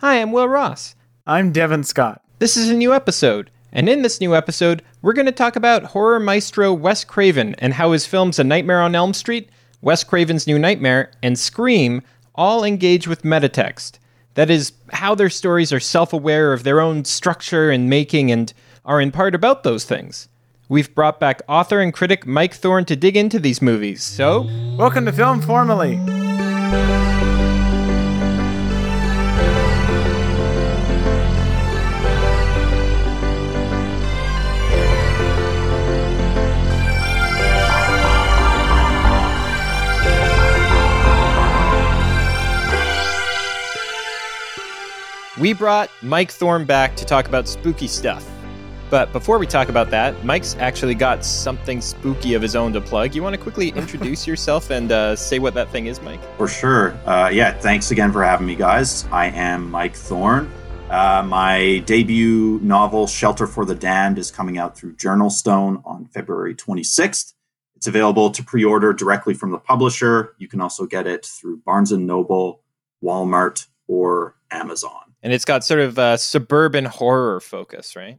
Hi, I'm Will Ross. I'm Devin Scott. This is a new episode, and in this new episode, we're going to talk about horror maestro Wes Craven and how his films A Nightmare on Elm Street, Wes Craven's New Nightmare, and Scream all engage with metatext. That is, how their stories are self aware of their own structure and making and are in part about those things. We've brought back author and critic Mike Thorne to dig into these movies, so. Welcome to Film Formally. We brought Mike Thorne back to talk about spooky stuff. But before we talk about that, Mike's actually got something spooky of his own to plug. You want to quickly introduce yourself and uh, say what that thing is, Mike? For sure. Uh, yeah, thanks again for having me, guys. I am Mike Thorne. Uh, my debut novel, Shelter for the Damned, is coming out through JournalStone on February 26th. It's available to pre-order directly from the publisher. You can also get it through Barnes & Noble, Walmart, or Amazon and it's got sort of a suburban horror focus, right?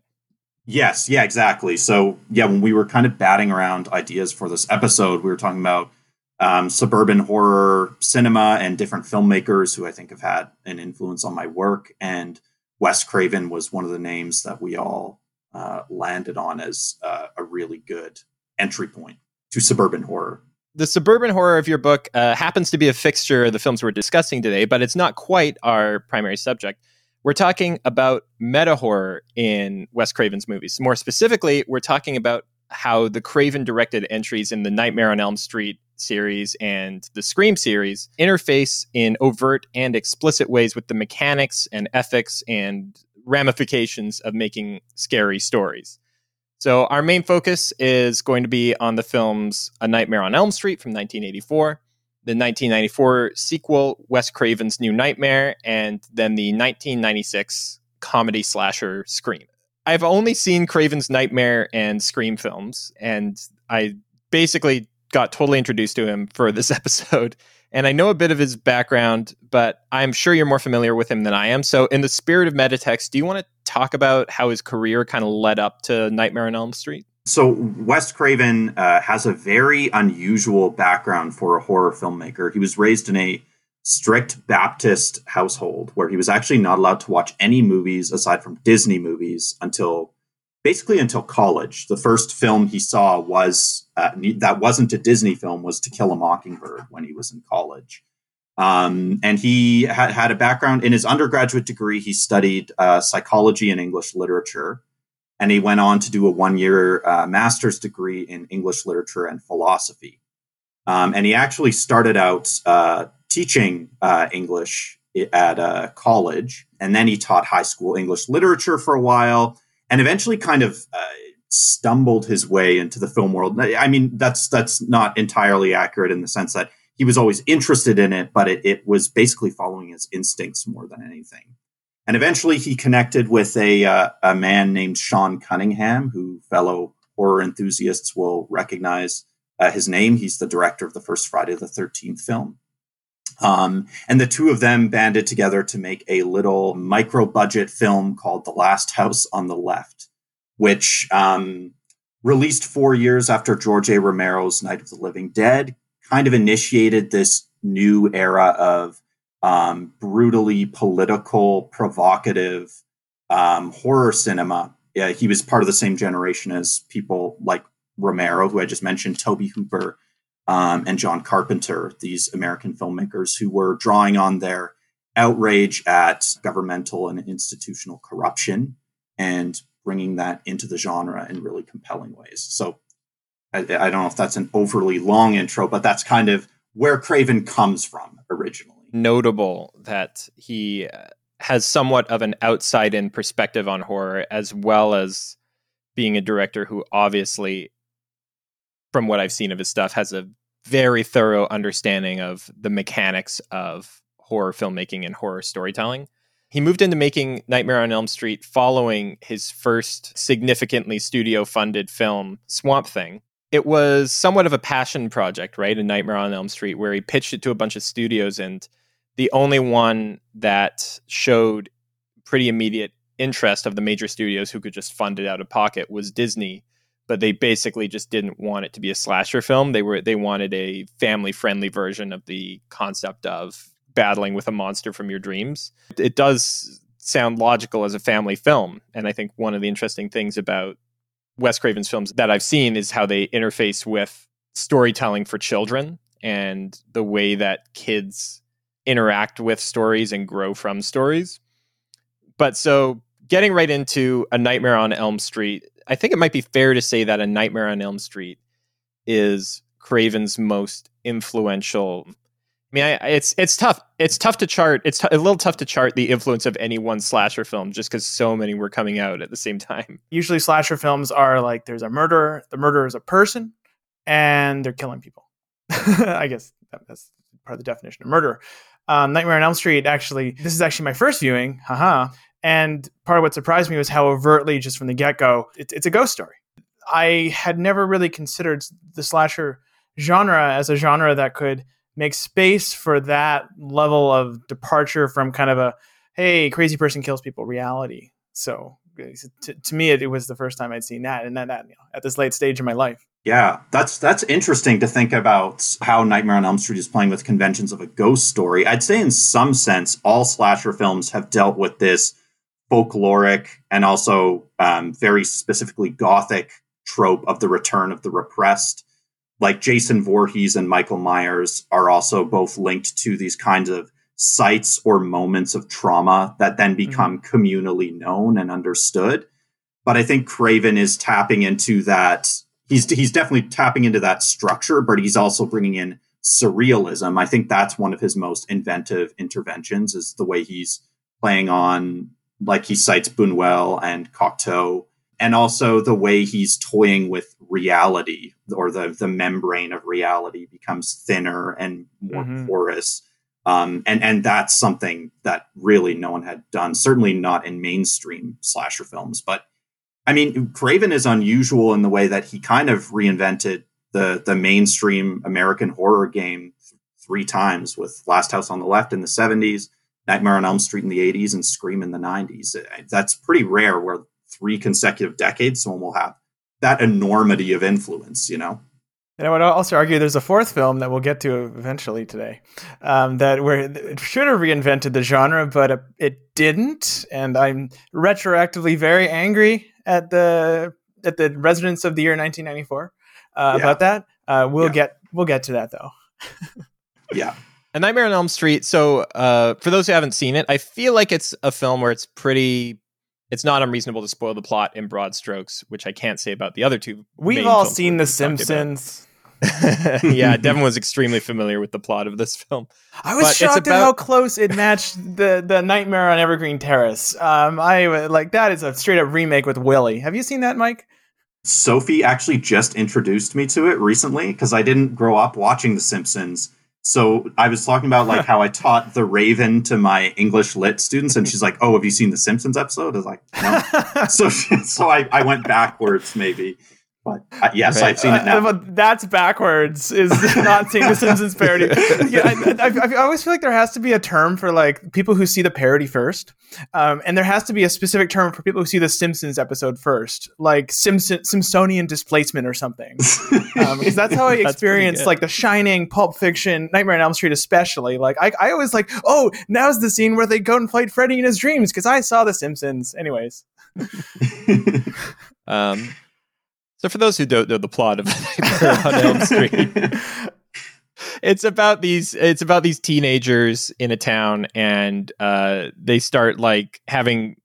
Yes, yeah, exactly. So, yeah, when we were kind of batting around ideas for this episode, we were talking about um, suburban horror cinema and different filmmakers who I think have had an influence on my work. And Wes Craven was one of the names that we all uh, landed on as uh, a really good entry point to suburban horror the suburban horror of your book uh, happens to be a fixture of the films we're discussing today, but it's not quite our primary subject. We're talking about meta horror in Wes Craven's movies. More specifically, we're talking about how the Craven directed entries in the Nightmare on Elm Street series and the Scream series interface in overt and explicit ways with the mechanics and ethics and ramifications of making scary stories. So, our main focus is going to be on the films A Nightmare on Elm Street from 1984, the 1994 sequel, Wes Craven's New Nightmare, and then the 1996 comedy slasher Scream. I've only seen Craven's Nightmare and Scream films, and I basically got totally introduced to him for this episode. And I know a bit of his background, but I'm sure you're more familiar with him than I am. So, in the spirit of metatext, do you want to talk about how his career kind of led up to Nightmare on Elm Street? So, Wes Craven uh, has a very unusual background for a horror filmmaker. He was raised in a strict Baptist household where he was actually not allowed to watch any movies aside from Disney movies until basically until college. The first film he saw was uh, that wasn't a Disney film was To Kill a Mockingbird when he was in college. Um, and he had, had a background in his undergraduate degree. He studied uh, psychology and English literature, and he went on to do a one-year uh, master's degree in English literature and philosophy. Um, and he actually started out uh, teaching uh, English at a college, and then he taught high school English literature for a while and eventually kind of uh, stumbled his way into the film world. I mean, that's that's not entirely accurate in the sense that he was always interested in it, but it, it was basically following his instincts more than anything. And eventually, he connected with a uh, a man named Sean Cunningham, who fellow horror enthusiasts will recognize uh, his name. He's the director of the first Friday the Thirteenth film. Um, and the two of them banded together to make a little micro budget film called The Last House on the Left, which um, released four years after George A. Romero's Night of the Living Dead, kind of initiated this new era of um, brutally political, provocative um, horror cinema. Yeah, he was part of the same generation as people like Romero, who I just mentioned, Tobe Hooper, um, and John Carpenter, these American filmmakers who were drawing on their outrage at governmental and institutional corruption and bringing that into the genre in really compelling ways. So I, I, don't know if that's an overly long intro, but that's kind of where Craven comes from originally. Notable that he uh, has somewhat of an outside in perspective on horror, as well as being a director who obviously from what I've seen of his stuff, has a very thorough understanding of the mechanics of horror filmmaking and horror storytelling. He moved into making Nightmare on Elm Street following his first significantly studio funded film, Swamp Thing. It was somewhat of a passion project, right? A Nightmare on Elm Street, where he pitched it to a bunch of studios and the only one that showed pretty immediate interest of the major studios who could just fund it out of pocket was Disney but they basically just didn't want it to be a slasher film. They were they wanted a family friendly version of the concept of battling with a monster from your dreams. It does sound logical as a family film, and I think one of the interesting things about Wes Craven's films that I've seen is how they interface with storytelling for children and the way that kids interact with stories and grow from stories. But so getting right into A Nightmare on Elm Street, I think it might be fair to say that A Nightmare on Elm Street is Craven's most influential. I mean, I, it's it's tough. It's tough to chart. It's t- a little tough to chart the influence of any one slasher film, just because so many were coming out at the same time. Usually, slasher films are like there's a murderer. The murderer is a person, and they're killing people. I guess that's part of the definition of murder. Um, Nightmare on Elm Street. Actually, this is actually my first viewing. Haha. And part of what surprised me was how overtly, just from the get go, it, it's a ghost story. I had never really considered the slasher genre as a genre that could make space for that level of departure from kind of a hey crazy person kills people reality so to, to me it, it, was the first time i'd seen that and that, that you know, at this late stage in my life yeah that's that's interesting to think about how nightmare on elm street is playing with conventions of a ghost story i'd say in some sense all slasher films have dealt with this folkloric and also um, very specifically gothic trope of the return of the repressed. Like Jason Voorhees and Michael Myers are also both linked to these kinds of sites or moments of trauma that then mm-hmm. become mm-hmm. communally known and understood. But I think Craven is tapping into that. He's he's definitely tapping into that structure, but he's also bringing in surrealism. I think that's one of his most inventive interventions is the way he's playing on like he cites Buñuel and Cocteau, and also the way he's toying with reality or the the membrane of reality becomes thinner and more mm-hmm. porous. Um, and and that's something that really no one had done. Certainly not in mainstream slasher films. But I mean, Craven is unusual in the way that he kind of reinvented the the mainstream American horror game th- three times with Last House on the Left in the seventies, Nightmare on Elm Street in the 80s and Scream in the 90s. That's pretty rare where three consecutive decades someone will have that enormity of influence, you know? And I would also argue there's a fourth film that we'll get to eventually today um, that where it should have reinvented the genre, but it didn't. And I'm retroactively very angry at the at the residents of the year 1994 uh, yeah. about that. Uh, we'll yeah. get we'll get to that though. yeah. A Nightmare on Elm Street. So, uh, for those who haven't seen it, I feel like it's a film where it's pretty. It's not unreasonable to spoil the plot in broad strokes, which I can't say about the other two. We've all seen The Simpsons. yeah, Devin was extremely familiar with the plot of this film. I was but shocked about... at how close it matched the the Nightmare on Evergreen Terrace. Um, I like that is a straight up remake with Willie. Have you seen that, Mike? Sophie actually just introduced me to it recently because I didn't grow up watching The Simpsons so I was talking about like how I taught The Raven to my English lit students, and she's like, "Oh, have you seen the Simpsons episode?" I was like, "No." so so I, I went backwards maybe, but uh, yes, right. I've seen it now. Uh, that's backwards. Is not seeing the Simpsons parody. Yeah, I, I, I, always feel like there has to be a term for like people who see the parody first, um, and there has to be a specific term for people who see the Simpsons episode first, like Simpson Simpsonian displacement or something. Um, because that's how I experienced like The Shining, Pulp Fiction, Nightmare on Elm Street, especially. Like I, I always like, oh, now's the scene where they go and fight Freddy in his dreams because I saw the Simpsons. Anyways. um so, for those who don't know the plot of on Elm Street, it's about these it's about these teenagers in a town, and uh, they start like having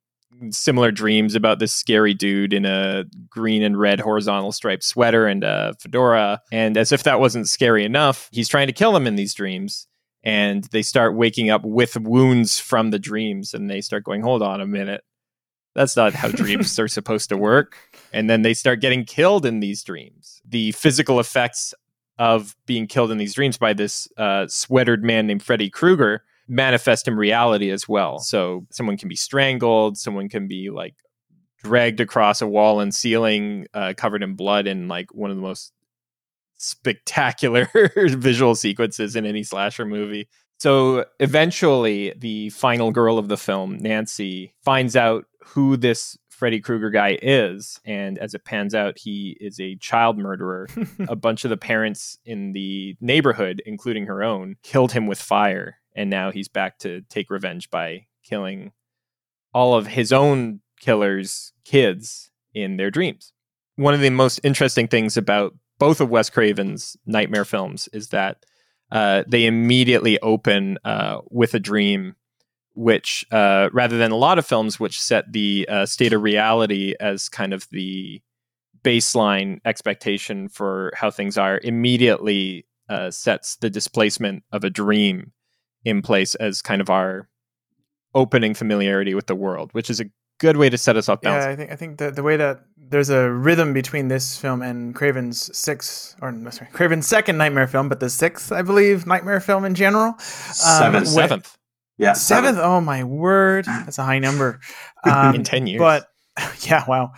similar dreams about this scary dude in a green and red horizontal striped sweater and a fedora. And as if that wasn't scary enough, he's trying to kill them in these dreams. And they start waking up with wounds from the dreams, and they start going, "Hold on a minute." That's not how dreams are supposed to work. And then they start getting killed in these dreams. The physical effects of being killed in these dreams by this uh, sweatered man named Freddy Krueger manifest in reality as well. So someone can be strangled, someone can be like dragged across a wall and ceiling uh, covered in blood in like one of the most spectacular visual sequences in any slasher movie. So eventually, the final girl of the film, Nancy, finds out who this Freddy Krueger guy is. And as it pans out, he is a child murderer. a bunch of the parents in the neighborhood, including her own, killed him with fire. And now he's back to take revenge by killing all of his own killers' kids in their dreams. One of the most interesting things about both of Wes Craven's nightmare films is that uh, they immediately open uh, with a dream, which uh, rather than a lot of films which set the uh, state of reality as kind of the baseline expectation for how things are, immediately uh, sets the displacement of a dream in place as kind of our opening familiarity with the world, which is a good way to set us off balance. Yeah, I think I think the the way that there's a rhythm between this film and Craven's sixth or no, sorry, Craven's second nightmare film, but the sixth, I believe, nightmare film in general. Um, Seventh. Seventh Yeah, Seventh. Oh my word, that's a high number. Um, in 10 years. But yeah, wow.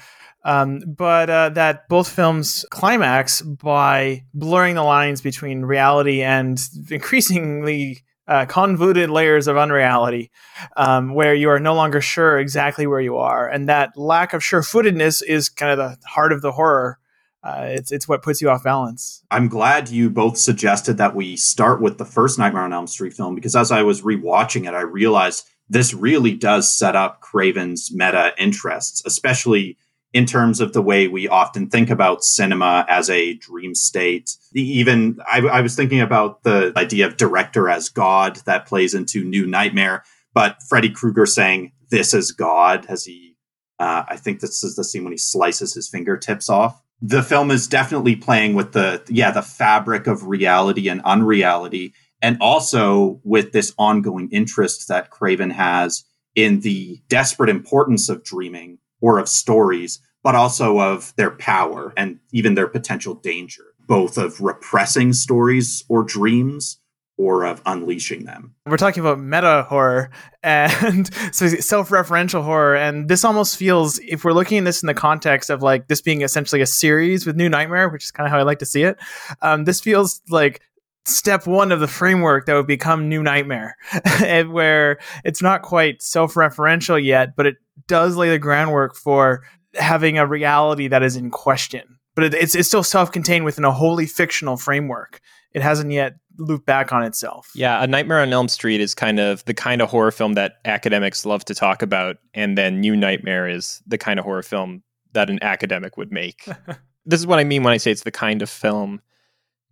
Um, but uh, that both films climax by blurring the lines between reality and increasingly uh, convoluted layers of unreality, um, where you are no longer sure exactly where you are, and that lack of sure-footedness is kind of the heart of the horror. Uh, it's it's what puts you off balance. I'm glad you both suggested that we start with the first Nightmare on Elm Street film because as I was rewatching it, I realized this really does set up Craven's meta interests, especially in terms of the way we often think about cinema as a dream state. Even I, I, was thinking about the idea of director as God that plays into New Nightmare, but Freddy Krueger saying, This is God, as he, uh, I think this is the scene when he slices his fingertips off. The film is definitely playing with the, yeah, the fabric of reality and unreality, and also with this ongoing interest that Craven has in the desperate importance of dreaming or of stories, but also of their power and even their potential danger, both of repressing stories or dreams or of unleashing them. We're talking about meta horror and so self-referential horror and this almost feels if we're looking at this in the context of like this being essentially a series with New Nightmare, which is kind of how I like to see it. Um, this feels like step one of the framework that would become New Nightmare, where it's not quite self-referential yet, but it does lay the groundwork for having a reality that is in question. But it, it's it's still self-contained within a wholly fictional framework. It hasn't yet looped back on itself. Yeah, A Nightmare on Elm Street is kind of the kind of horror film that academics love to talk about, and then New Nightmare is the kind of horror film that an academic would make. this is what I mean when I say it's the kind of film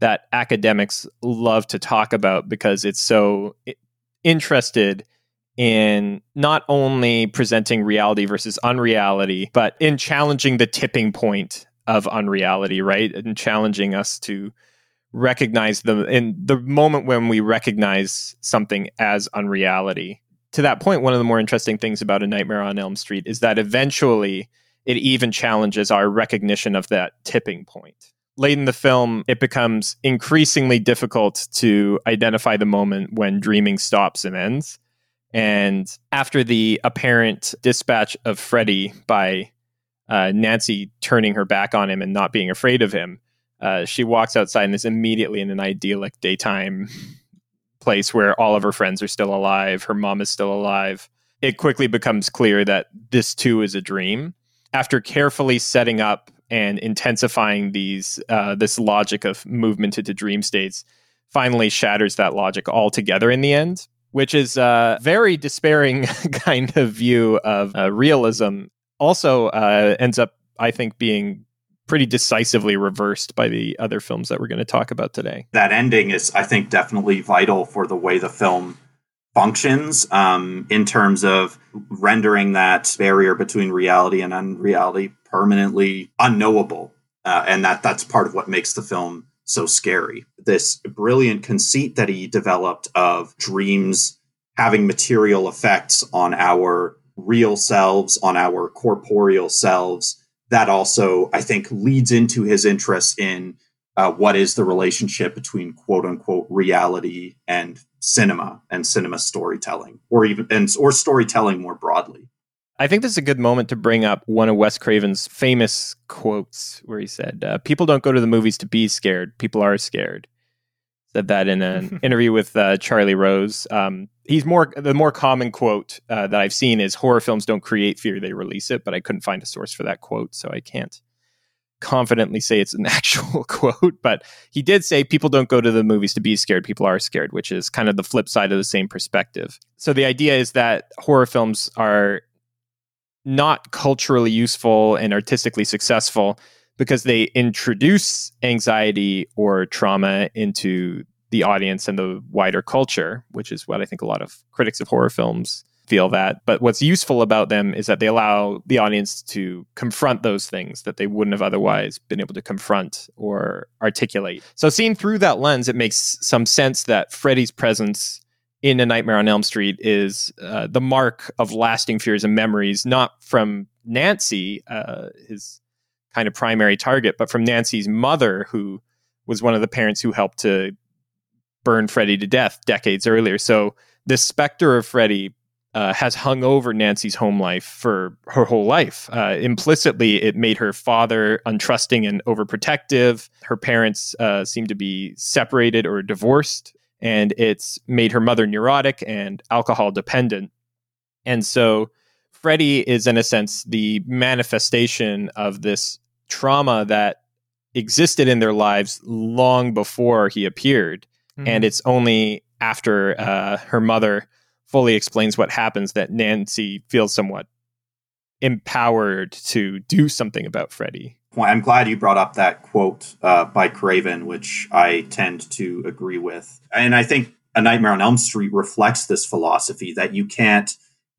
that academics love to talk about because it's so interested in not only presenting reality versus unreality, but in challenging the tipping point of unreality, right? And challenging us to recognize the in the moment when we recognize something as unreality. To that point, one of the more interesting things about A Nightmare on Elm Street is that eventually it even challenges our recognition of that tipping point late in the film, it becomes increasingly difficult to identify the moment when dreaming stops and ends. And after the apparent dispatch of Freddy by uh, Nancy turning her back on him and not being afraid of him, uh, she walks outside and is immediately in an idyllic daytime place where all of her friends are still alive. Her mom is still alive. It quickly becomes clear that this too is a dream. After carefully setting up and intensifying these uh, this logic of movement into dream states finally shatters that logic altogether in the end which is a very despairing kind of view of uh, realism also uh, ends up i think being pretty decisively reversed by the other films that we're going to talk about today that ending is i think definitely vital for the way the film functions um, in terms of rendering that barrier between reality and unreality permanently unknowable. Uh, and that that's part of what makes the film so scary. This brilliant conceit that he developed of dreams having material effects on our real selves, on our corporeal selves, that also, I think, leads into his interest in uh, what is the relationship between quote unquote reality and cinema and cinema storytelling, or even and or storytelling more broadly. I think this is a good moment to bring up one of Wes Craven's famous quotes, where he said, uh, "People don't go to the movies to be scared; people are scared." said that in an interview with uh, Charlie Rose. Um, he's more the more common quote uh, that I've seen is horror films don't create fear; they release it. But I couldn't find a source for that quote, so I can't confidently say it's an actual quote. But he did say people don't go to the movies to be scared; people are scared, which is kind of the flip side of the same perspective. So the idea is that horror films are not culturally useful and artistically successful because they introduce anxiety or trauma into the audience and the wider culture, which is what I think a lot of critics of horror films feel that. But what's useful about them is that they allow the audience to confront those things that they wouldn't have otherwise been able to confront or articulate. So, seen through that lens, it makes some sense that Freddy's presence in A Nightmare on Elm Street is uh, the mark of lasting fears and memories, not from Nancy, uh, his kind of primary target, but from Nancy's mother, who was one of the parents who helped to burn Freddy to death decades earlier. So this specter of Freddy uh, has hung over Nancy's home life for her whole life. Uh, implicitly, it made her father untrusting and overprotective. Her parents uh, seem to be separated or divorced, and it's made her mother neurotic and alcohol dependent. And so, Freddy is, in a sense, the manifestation of this trauma that existed in their lives long before he appeared. Mm-hmm. And it's only after uh, her mother fully explains what happens that Nancy feels somewhat empowered to do something about Freddy. Well, I'm glad you brought up that quote uh, by Craven, which I tend to agree with. And I think A Nightmare on Elm Street reflects this philosophy that you can't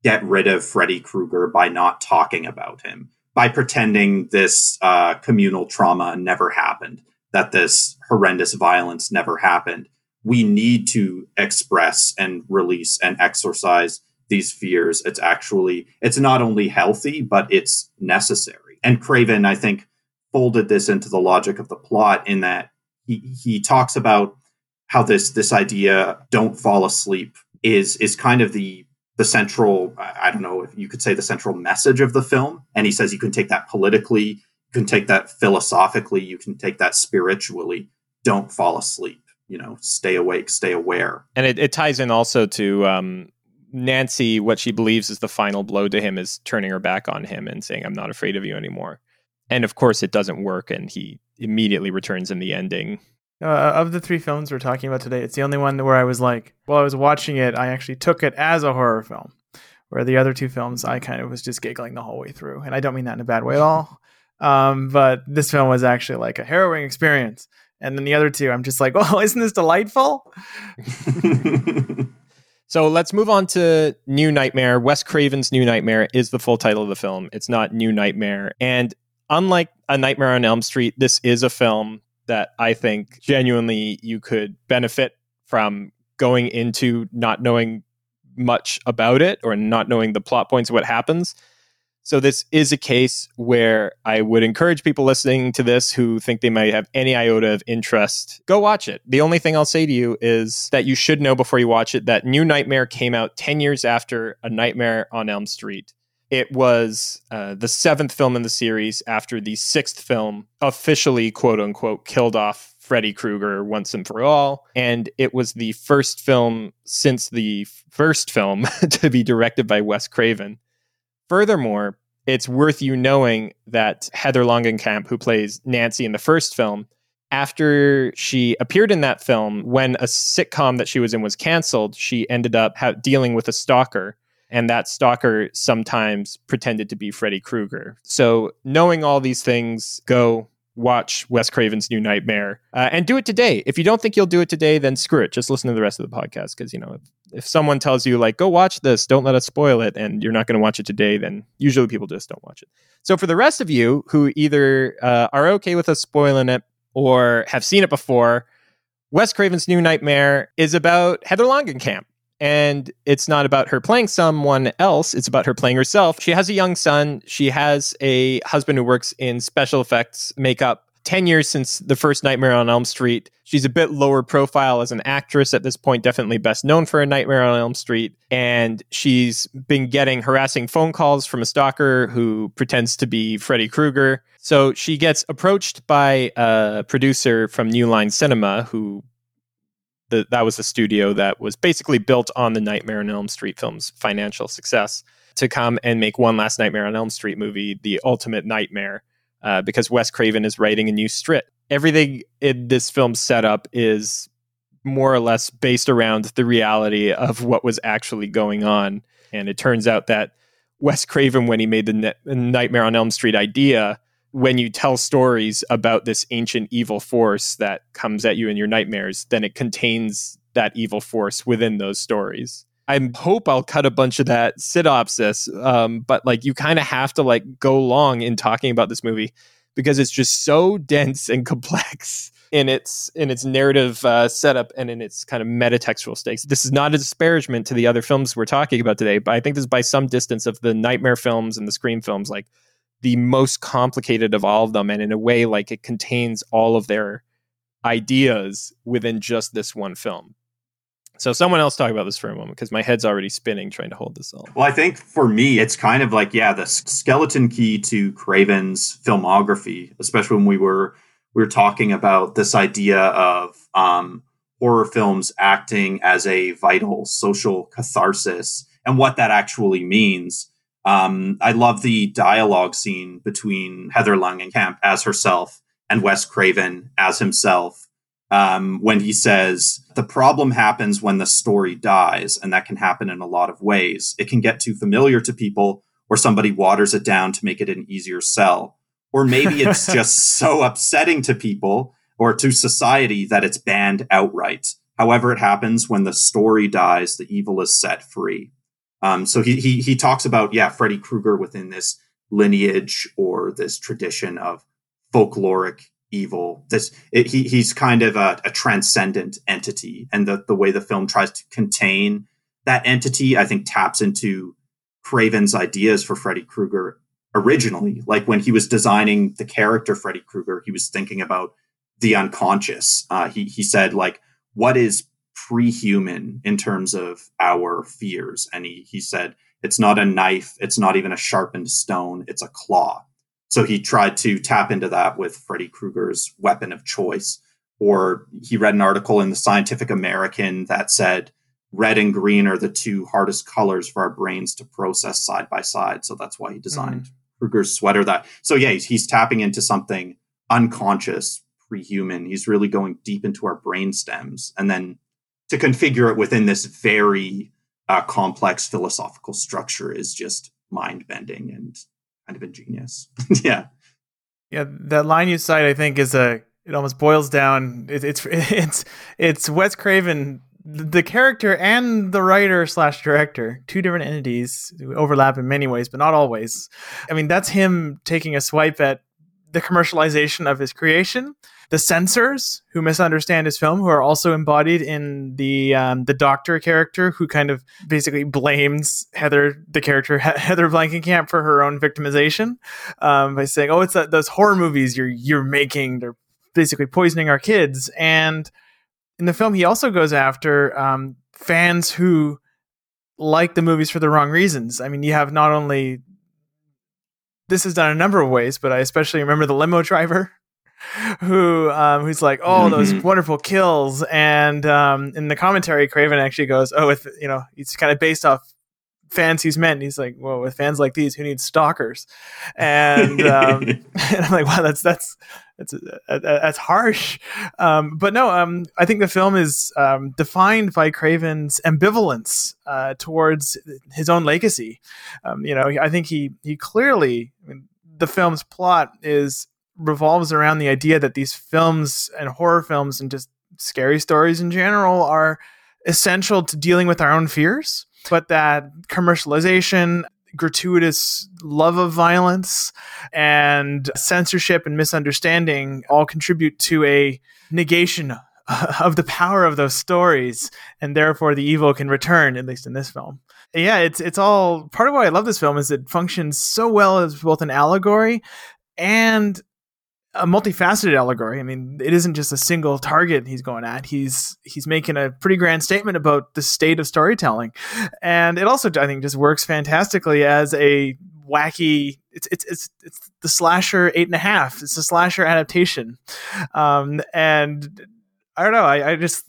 get rid of Freddy Krueger by not talking about him by pretending this uh, communal trauma never happened, that this horrendous violence never happened. We need to express and release and exorcise these fears. It's actually, it's not only healthy, but it's necessary. And Craven, I think, folded this into the logic of the plot in that he, he talks about how this this idea don't fall asleep is is kind of the the central i don't know if you could say the central message of the film and he says you can take that politically you can take that philosophically you can take that spiritually don't fall asleep you know stay awake stay aware and it, it ties in also to um, nancy what she believes is the final blow to him is turning her back on him and saying i'm not afraid of you anymore and of course it doesn't work and he immediately returns in the ending uh, of the three films we're talking about today, it's the only one where I was like, while I was watching it, I actually took it as a horror film. Where the other two films, I kind of was just giggling the whole way through, and I don't mean that in a bad way at all. Um, but this film was actually like a harrowing experience, and then the other two, I'm just like, oh, isn't this delightful? So let's move on to New Nightmare. Wes Craven's New Nightmare is the full title of the film. It's not New Nightmare. And unlike A Nightmare on Elm Street, this is a film that I think genuinely you could benefit from going into not knowing much about it or not knowing the plot points of what happens. So this is a case where I would encourage people listening to this who think they might have any iota of interest, go watch it. The only thing I'll say to you is that you should know before you watch it that New Nightmare came out 10 years after A Nightmare on Elm Street. It was uh, the seventh film in the series after the sixth film officially, quote unquote, killed off Freddy Krueger once and for all. And it was the first film since the first film to be directed by Wes Craven. Furthermore, it's worth you knowing that Heather Langenkamp, who plays Nancy in the first film, after she appeared in that film, when a sitcom that she was in was canceled, she ended up ha- dealing with a stalker and that stalker sometimes pretended to be Freddy Krueger. So, knowing all these things, go watch Wes Craven's New Nightmare uh, and do it today. If you don't think you'll do it today, then screw it. Just listen to the rest of the podcast because, you know, if, if, someone tells you, like, go watch this, don't let us spoil it, and you're not going to watch it today, then usually people just don't watch it. So, for the rest of you who either uh, are okay with us spoiling it or have seen it before, Wes Craven's New Nightmare is about Heather Langenkamp and it's not about her playing someone else it's about her playing herself. She has a young son. She has a husband who works in special effects makeup. 10 years since the first nightmare on elm street. She's a bit lower profile as an actress at this point definitely best known for a nightmare on elm street. And she's been getting harassing phone calls from a stalker who pretends to be freddy krueger. So she gets approached by a producer from new line cinema who the, that was the studio that was basically built on the Nightmare on Elm Street film's financial success to come and make one last Nightmare on Elm Street movie, The Ultimate Nightmare, uh, because Wes Craven is writing a new script. Everything in this film's setup is more or less based around the reality of what was actually going on. And it turns out that Wes Craven, when he made the Nightmare on Elm Street idea, when you tell stories about this ancient evil force that comes at you in your nightmares, then it contains that evil force within those stories. I hope I'll cut a bunch of that synopsis, um, but like you kind of have to like go long in talking about this movie because it's just so dense and complex in its in its narrative uh, setup and in its kind of metatextual stakes. This is not a disparagement to the other films we're talking about today, but I think this is by some distance of the nightmare films and the scream films, like the most complicated of all of them, and in a way, like it contains all of their ideas within just this one film. So someone else talk about this for a moment because my head's already spinning trying to hold this all. Well, I think for me, it's kind of like yeah, the skeleton key to Craven's filmography, especially when we were we were talking about this idea of um, horror films acting as a vital social catharsis and what that actually means. Um, I love the dialogue scene between Heather Langenkamp as herself and Wes Craven as himself um, when he says the problem happens when the story dies, and that can happen in a lot of ways. It can get too familiar to people, or somebody waters it down to make it an easier sell. Or maybe it's just so upsetting to people or to society that it's banned outright. However, it happens when the story dies, the evil is set free. Um, so he, he he talks about yeah Freddy Krueger within this lineage or this tradition of folkloric evil. This it, he he's kind of a, a, transcendent entity, and the the way the film tries to contain that entity, I think, taps into Craven's ideas for Freddy Krueger originally. Like when he was designing the character Freddy Krueger, he was thinking about the unconscious. Uh, he he said like, what is pre-human in terms of our fears? And he he said it's not a knife, it's not even a sharpened stone, it's a claw so he tried to tap into that with Freddy Krueger's weapon of choice. Or he read an article in the Scientific American that said red and green are the two hardest colors for our brains to process side by side. So that's why he designed mm. Krueger's sweater. That so yeah, he's, he's tapping into something unconscious, pre-human. He's really going deep into our brain stems, and then to configure it within this very uh, complex philosophical structure is just mind bending and kind of ingenious. yeah. Yeah, that line you cite, I think, is a. It almost boils down. It, it's it's it's Wes Craven, the character and the writer slash director, two different entities overlap in many ways, but not always. I mean, that's him taking a swipe at the commercialization of his creation the censors who misunderstand his film, who are also embodied in the um, the doctor character, who kind of basically blames Heather, the character Heather Blankenkamp, for her own victimization um, by saying, "Oh, it's those horror movies you're you're making. They're basically poisoning our kids." And in the film, he also goes after um, fans who like the movies for the wrong reasons. I mean, you have not only this is done a number of ways, but I especially remember the limo driver who um, who's like, oh, those mm-hmm. wonderful kills, and um, in the commentary, Craven actually goes, oh, with you know, it's kind of based off fans he's met. And he's like, well, with fans like these, who needs stalkers? And, um, and I'm like, wow, that's that's that's uh, that's harsh. Um, but no, um, I think the film is um, defined by Craven's ambivalence uh, towards his own legacy. Um, you know, I think he he clearly. I mean, the film's plot is revolves around the idea that these films and horror films and just scary stories in general are essential to dealing with our own fears, but that commercialization, gratuitous love of violence, and censorship and misunderstanding all contribute to a negation of the power of those stories, and therefore the evil can return, at least in this film. Yeah, it's it's all part of why I love this film is it functions so well as both an allegory and a multifaceted allegory. I mean, it isn't just a single target he's going at. He's he's making a pretty grand statement about the state of storytelling, and it also I think just works fantastically as a wacky. It's it's it's it's the slasher eight and a half. It's a slasher adaptation, um, and I don't know. I, I just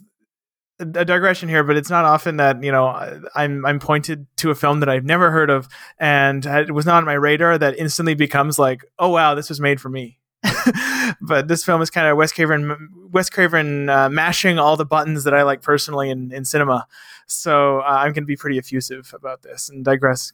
a digression here, but it's not often that you know I'm I'm pointed to a film that I've never heard of and it was not on my radar that instantly becomes like, oh wow, this was made for me. but this film is kind of Wes Craven, Wes Craven uh, mashing all the buttons that I like personally in, in cinema. So uh, I'm going to be pretty effusive about this and digress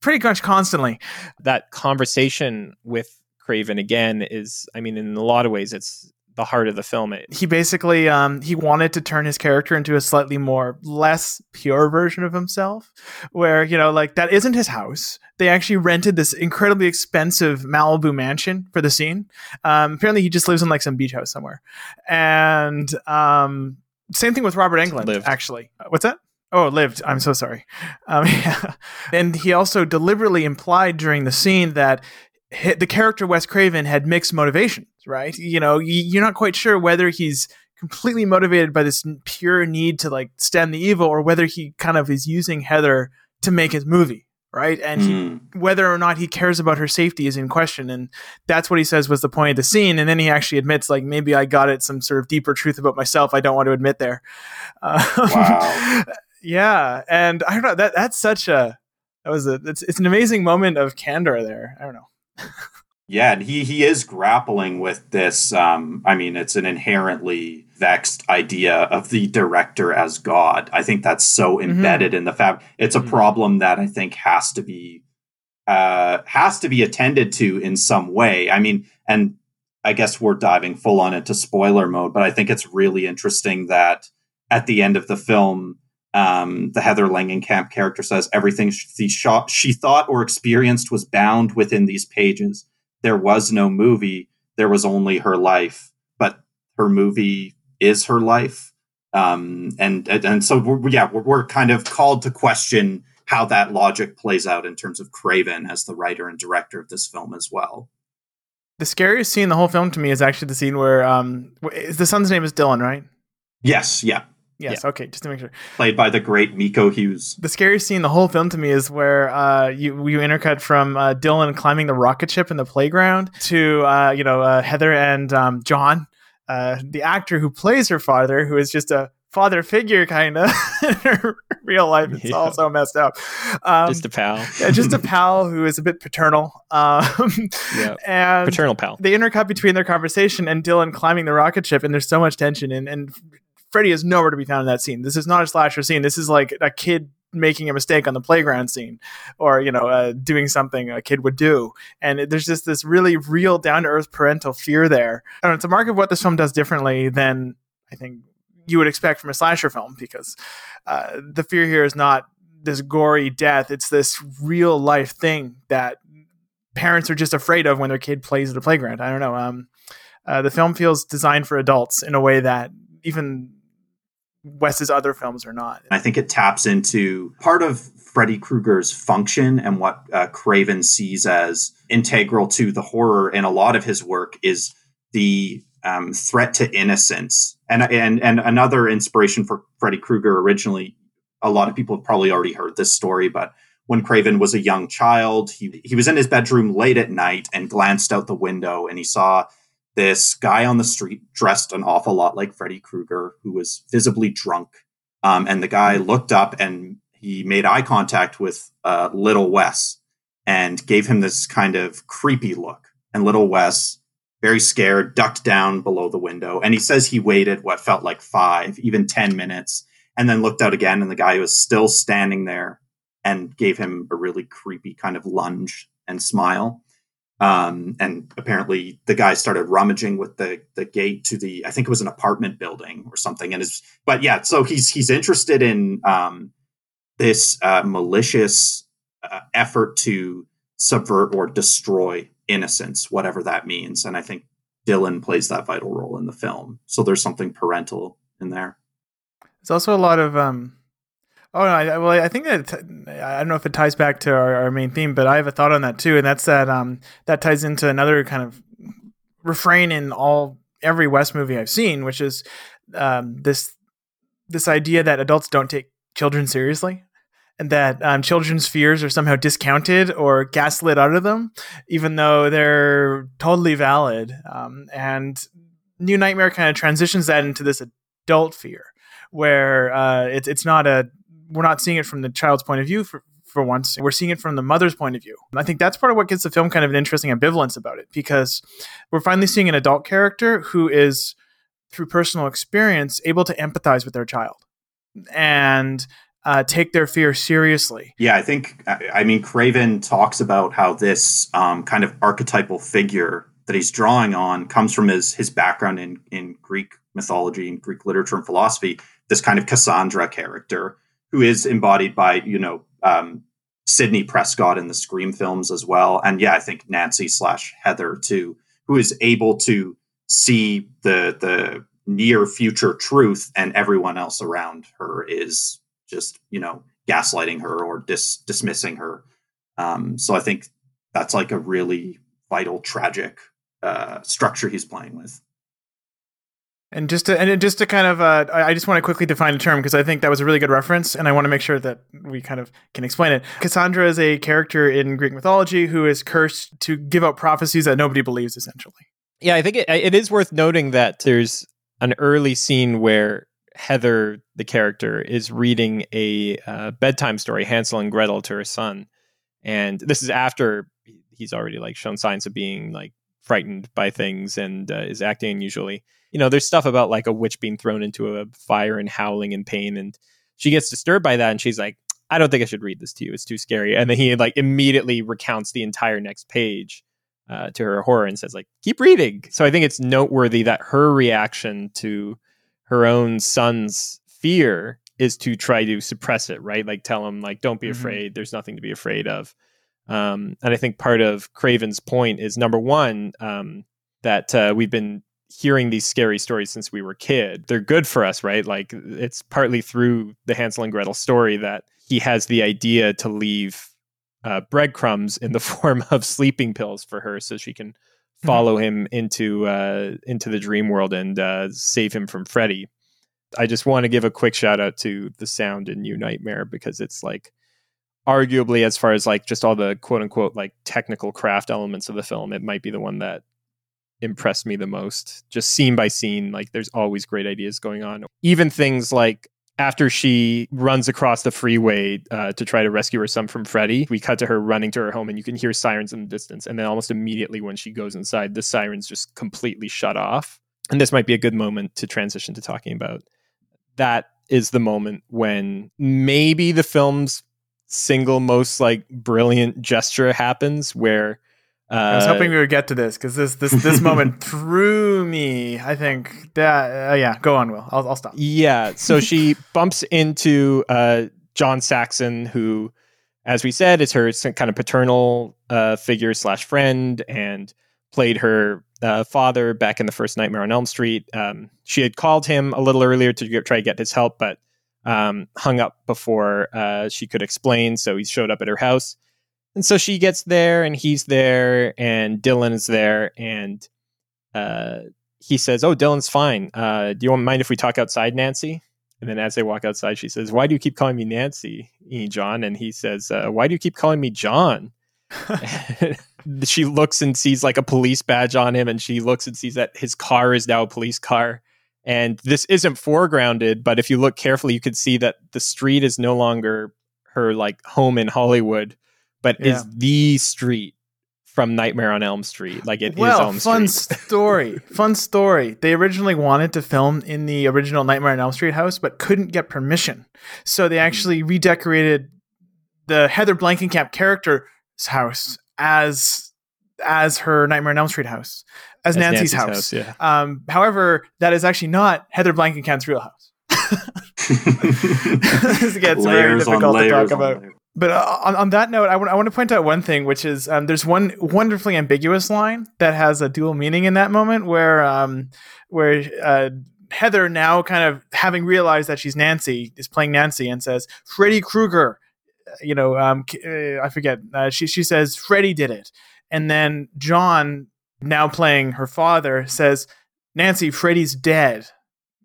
pretty much constantly. That conversation with Craven again is, I mean, in a lot of ways, it's the heart of the film. He basically um, he wanted to turn his character into a slightly more less pure version of himself, where you know like that isn't his house. They actually rented this incredibly expensive Malibu mansion for the scene. Um, apparently, he just lives in like some beach house somewhere, and um, same thing with Robert Englund. Lived. Actually, what's that? Oh, lived. I'm so sorry. Um, yeah. And he also deliberately implied during the scene that the character Wes Craven had mixed motivations, right? You know, you're not quite sure whether he's completely motivated by this pure need to like stem the evil or whether he kind of is using Heather to make his movie, right? And mm. he, hmm. whether or not he cares about her safety is in question. And that's what he says was the point of the scene. And then he actually admits, like, maybe I got it some sort of deeper truth about myself I don't want to admit there. Uh, wow. yeah. And I don't know, that that's such a, that was a, it's, it's an amazing moment of candor there. I don't know yeah, and he he is grappling with this. Um, I mean, it's an inherently vexed idea of the director as God. I think that's so mm-hmm. embedded mm-hmm. in the fact. It's a mm-hmm. problem that I think has to be uh, has to be attended to in some way. I mean, and I guess we're diving full on into spoiler mode, but I think it's really interesting that at the end of the film, um, the Heather Langenkamp character says everything she, shot, she thought or experienced was bound within these pages. There was no movie. There was only her life, but her movie is her life. Um, and, and, and so we're, yeah, we're, we're kind of called to question how that logic plays out in terms of Craven as the writer and director of this film as well. The scariest scene in the whole film to me is actually the scene where um, the son's name is Dylan, right? Yes, yeah. Yes. Yeah. Okay. Just to make sure. Played by the great Miko Hughes. The scariest scene, the whole film to me, is where uh, you you intercut from uh, Dylan climbing the rocket ship in the playground to uh, you know uh, Heather and um, John, uh, the actor who plays her father, who is just a father figure kind of in real life it's yeah. all so messed up um, just a pal yeah, just a pal who is a bit paternal um, yeah and paternal pal they intercut between their conversation and dylan climbing the rocket ship and there's so much tension and, and Freddy is nowhere to be found in that scene. This is not a slasher scene. This is like a kid making a mistake on the playground scene or you know uh, doing something a kid would do and it, there's just this really real down to earth parental fear there and it's a mark of what this film does differently than i think you would expect from a slasher film because uh, the fear here is not this gory death it's this real life thing that parents are just afraid of when their kid plays at a playground i don't know um, uh, the film feels designed for adults in a way that even Wes's other films are not. I think it taps into part of Freddy Krueger's function and what uh, Craven sees as integral to the horror in a lot of his work is the um, threat to innocence. And, and, and another inspiration for Freddy Krueger originally, a lot of people have probably already heard this story, but when Craven was a young child, he, he was in his bedroom late at night and glanced out the window and he saw this guy on the street dressed an awful lot like Freddy Krueger, who was visibly drunk. Um, and the guy looked up and he made eye contact with uh, Little Wes and gave him this kind of creepy look. And Little Wes, very scared, ducked down below the window. And he says he waited what felt like five, even 10 minutes, and then looked out again. And the guy was still standing there and gave him a really creepy kind of lunge and smile. Um, and apparently the guy started rummaging with the the gate to the I think it was an apartment building or something. And is but yeah, so he's he's interested in um, this uh, malicious uh, effort to subvert or destroy innocence, whatever that means. And I think Dylan plays that vital role in the film. So there's something parental in there. There's also a lot of um, Oh no! I, well, I think that I don't know if it ties back to our, our, main theme, but I have a thought on that too, and that's that um, that ties into another kind of refrain in all every Wes movie I've seen, which is um, this this idea that adults don't take children seriously, and that um, children's fears are somehow discounted or gaslit out of them, even though they're totally valid. Um, and New Nightmare kind of transitions that into this adult fear where uh, it's it's not a we're not seeing it from the child's point of view for, for once. We're seeing it from the mother's point of view. I think that's part of what gives the film kind of an interesting ambivalence about it because we're finally seeing an adult character who is, through personal experience, able to empathize with their child and uh, take their fear seriously. Yeah, I think, I mean, Craven talks about how this um, kind of archetypal figure that he's drawing on comes from his his background in in Greek mythology and Greek literature and philosophy. This kind of Cassandra character who is embodied by you know um, Sidney Prescott in the Scream films as well, and yeah, I think Nancy slash Heather too, who is able to see the the near future truth, and everyone else around her is just you know gaslighting her or dis- dismissing her. Um, so I think that's like a really vital, tragic uh, structure he's playing with. And just to and just to kind of, uh, I just want to quickly define a term because I think that was a really good reference, and I want to make sure that we kind of can explain it. Cassandra is a character in Greek mythology who is cursed to give out prophecies that nobody believes, essentially. Yeah, I think it, it is worth noting that there's an early scene where Heather, the character, is reading a uh, bedtime story, Hansel and Gretel, to her son, and this is after he's already like shown signs of being like frightened by things and uh, is acting unusually you know, there's stuff about like a witch being thrown into a fire and howling in pain. And she gets disturbed by that and she's like, I don't think I should read this to you. It's too scary. And then he like immediately recounts the entire next page uh, to her horror and says like, keep reading. So I think it's noteworthy that her reaction to her own son's fear is to try to suppress it, right? Like tell him like, don't be mm-hmm. afraid. There's nothing to be afraid of. Um, and I think part of Craven's point is number one, um, that uh, we've been hearing these scary stories since we were kid. They're good for us, right? Like it's partly through the Hansel and Gretel story that he has the idea to leave uh, breadcrumbs in the form of sleeping pills for her, so she can mm-hmm. follow him into uh, into the dream world and uh, save him from Freddy. I just want to give a quick shout out to the sound in New Nightmare because it's like arguably as far as like just all the quote unquote like technical craft elements of the film, it might be the one that impressed me the most. Just scene by scene, like there's always great ideas going on. Even things like after she runs across the freeway uh, to try to rescue her son from Freddy, we cut to her running to her home, and you can hear sirens in the distance. And then almost immediately when she goes inside, the sirens just completely shut off. And this might be a good moment to transition to talking about that is the moment when maybe the film's single most like brilliant gesture happens where uh, I was hoping we would get to this because this this this moment threw me. I think that uh, yeah, go on, Will. I'll, I'll stop. Yeah, so she bumps into uh, John Saxon, who, as we said, is her kind of paternal uh, figure slash friend, and played her uh, father back in the first Nightmare on Elm Street. Um, she had called him a little earlier to get, try to get his help, but um, hung up before uh, she could explain. So he showed up at her house and so she gets there and he's there and Dylan is there and uh, he says, Oh, Dylan's fine. Uh, do you mind if we talk outside, Nancy? And then as they walk outside, she says, Why do you keep calling me Nancy, John? And he says, uh, Why do you keep calling me John? she looks and sees like a police badge on him, and she looks and sees that his car is now a police car. And this isn't foregrounded, but if you look carefully, you can see that the street is no longer her like home in Hollywood but yeah. is the street from Nightmare on Elm Street. Like it well, is Elm fun story. fun story. They originally wanted to film in the original Nightmare on Elm Street house, but couldn't get permission. So they hmm. actually redecorated the Heather Langenkamp character's house as as her Nightmare on Elm Street house, as, as Nancy's, Nancy's, house. house yeah. um, however, that is actually not Heather Langenkamp's real house. this gets layers very difficult to talk about. Layers. But uh, on, on that note, I want I want to point out one thing, which is um, there's one wonderfully ambiguous line that has a dual meaning in that moment, where um, where uh, Heather now kind of having realized that she's Nancy is playing Nancy and says Freddy Krueger, you know, um, uh, I forget. Uh, she she says Freddy did it, and then John, now playing her father, says Nancy, Freddy's dead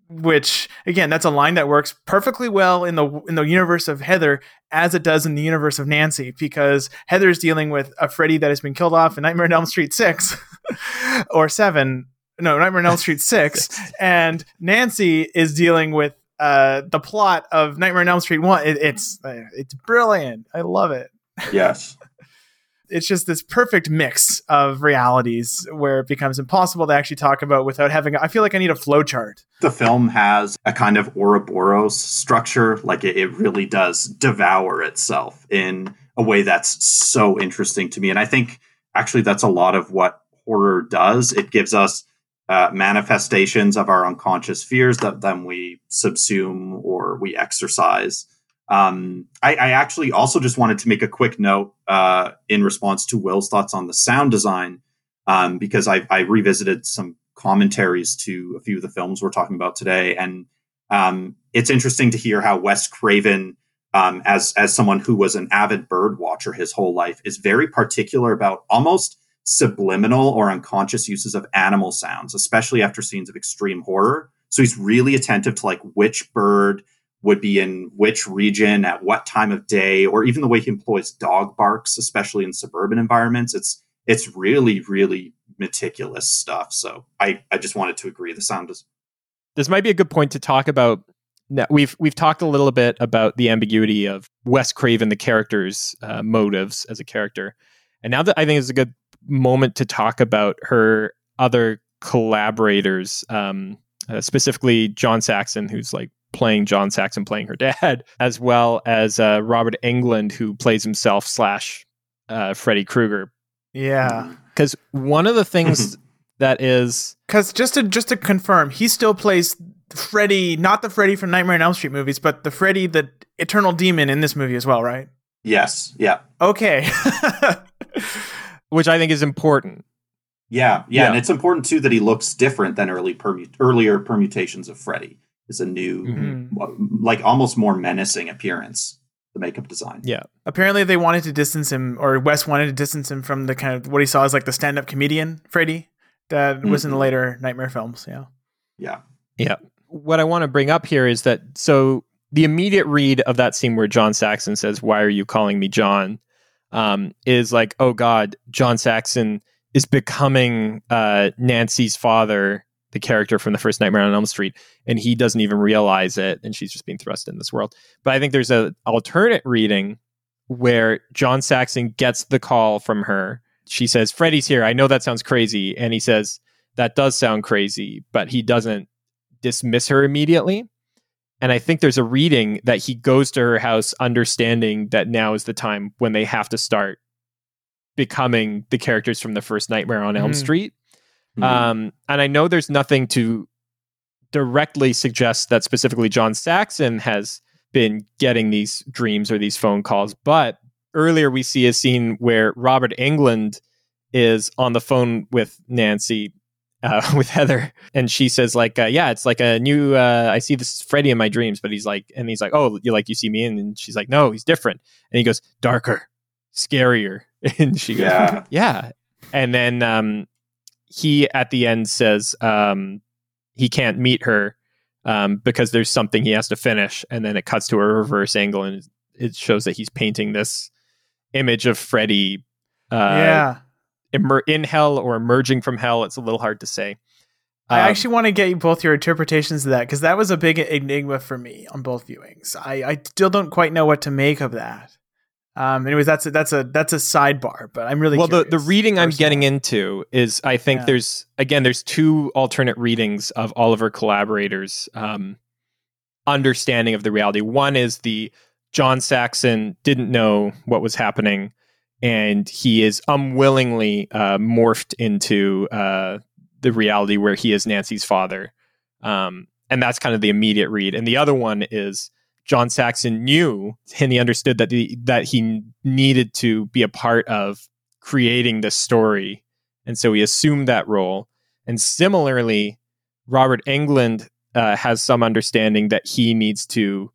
which again that's a line that works perfectly well in the in the universe of Heather as it does in the universe of Nancy because Heather's dealing with a Freddy that has been killed off in Nightmare on Elm Street 6 or 7 no Nightmare on Elm Street 6 and Nancy is dealing with uh, the plot of Nightmare on Elm Street one. It, it's uh, it's brilliant. I love it. Yes. it's just this perfect mix of realities where it becomes impossible to actually talk about without having. I feel like I need a flowchart. The film has a kind of Ouroboros structure, like it, it really does devour itself in a way that's so interesting to me. And I think actually that's a lot of what horror does. It gives us uh, manifestations of our unconscious fears that then we subsume or we exercise. Um, I, I, actually also just wanted to make a quick note uh, in response to Will's thoughts on the sound design, um, because I, I, revisited some commentaries to a few of the films we're talking about today, and um, it's interesting to hear how Wes Craven, um, as as someone who was an avid bird watcher his whole life, is very particular about almost subliminal or unconscious uses of animal sounds, especially after scenes of extreme horror. So he's really attentive to like which bird would be in which region at what time of day, or even the way he employs dog barks, especially in suburban environments. It's it's really, really meticulous stuff. So I, I just wanted to agree. The sound is this might be a good point to talk about. We've we've talked a little bit about the ambiguity of Wes Craven, the character's uh, motives as a character, and now that I think is a good moment to talk about her other collaborators, um, uh, specifically John Saxon, who's like playing John Saxon playing her dad, as well as uh, Robert Englund, who plays himself slash uh, Freddy Krueger. Yeah, because one of the things that is because just to just to confirm, he still plays Freddy, not the Freddy from Nightmare on Elm Street movies, but the Freddy, the Eternal Demon in this movie as well, right? Yes. Yeah. Okay. Which I think is important. Yeah, yeah, yeah, and it's important too that he looks different than early permut- earlier permutations of Freddy is a new, mm-hmm. like almost more menacing appearance. The makeup design. Yeah. Apparently, they wanted to distance him, or Wes wanted to distance him from the kind of what he saw as like the stand-up comedian Freddy that mm-hmm. was in the mm-hmm. later Nightmare films. Yeah. Yeah. Yeah. What I want to bring up here is that so the immediate read of that scene where John Saxon says, "Why are you calling me John?" Um, is like, oh God, John Saxon is becoming uh, Nancy's father the character from the first Nightmare on Elm Street, and he doesn't even realize it, and she's just being thrust in this world. But I think there's a alternate reading where John Saxon gets the call from her. She says, "Freddy's here. I know that sounds crazy," and he says, "That does sound crazy," but he doesn't dismiss her immediately. And I think there's a reading that he goes to her house understanding that now is the time when they have to start becoming the characters from the first Nightmare on Elm mm. Street. Mm-hmm. Um, and I know there's nothing to directly suggest that specifically John Saxon has been getting these dreams or these phone calls, but earlier we see a scene where Robert Englund is on the phone with Nancy, uh, with Heather, and she says like, uh, "Yeah, it's like a new. Uh, I see this Freddy in my dreams, but he's like, and he's like, oh, you like you see me, and she's like, no, he's different, and he goes darker, scarier, and she goes, yeah, yeah, and then um, he at the end says um, he can't meet her um, because there's something he has to finish, and then it cuts to a reverse angle and it shows that he's painting this image of Freddy. Uh, yeah. Immer- in hell or emerging from hell. It's a little hard to say. I um, actually want to get you both your interpretations of that because that was a big enigma for me on both viewings. I, I still don't quite know what to make of that. Um, anyways, that's a, that's a that's a sidebar, but I'm really well. The the reading. I'm getting into is I think yeah. there's again there's two alternate readings of all of our collaborators' um, understanding of the reality. One is the John Saxon didn't know what was happening, and he is unwillingly uh, morphed into uh, the reality where he is Nancy's father, um, and that's kind of the immediate read. And the other one is John Saxon knew and he understood that the, that he needed to be a part of creating this story, and so he assumed that role. And similarly, Robert Englund uh, has some understanding that he needs to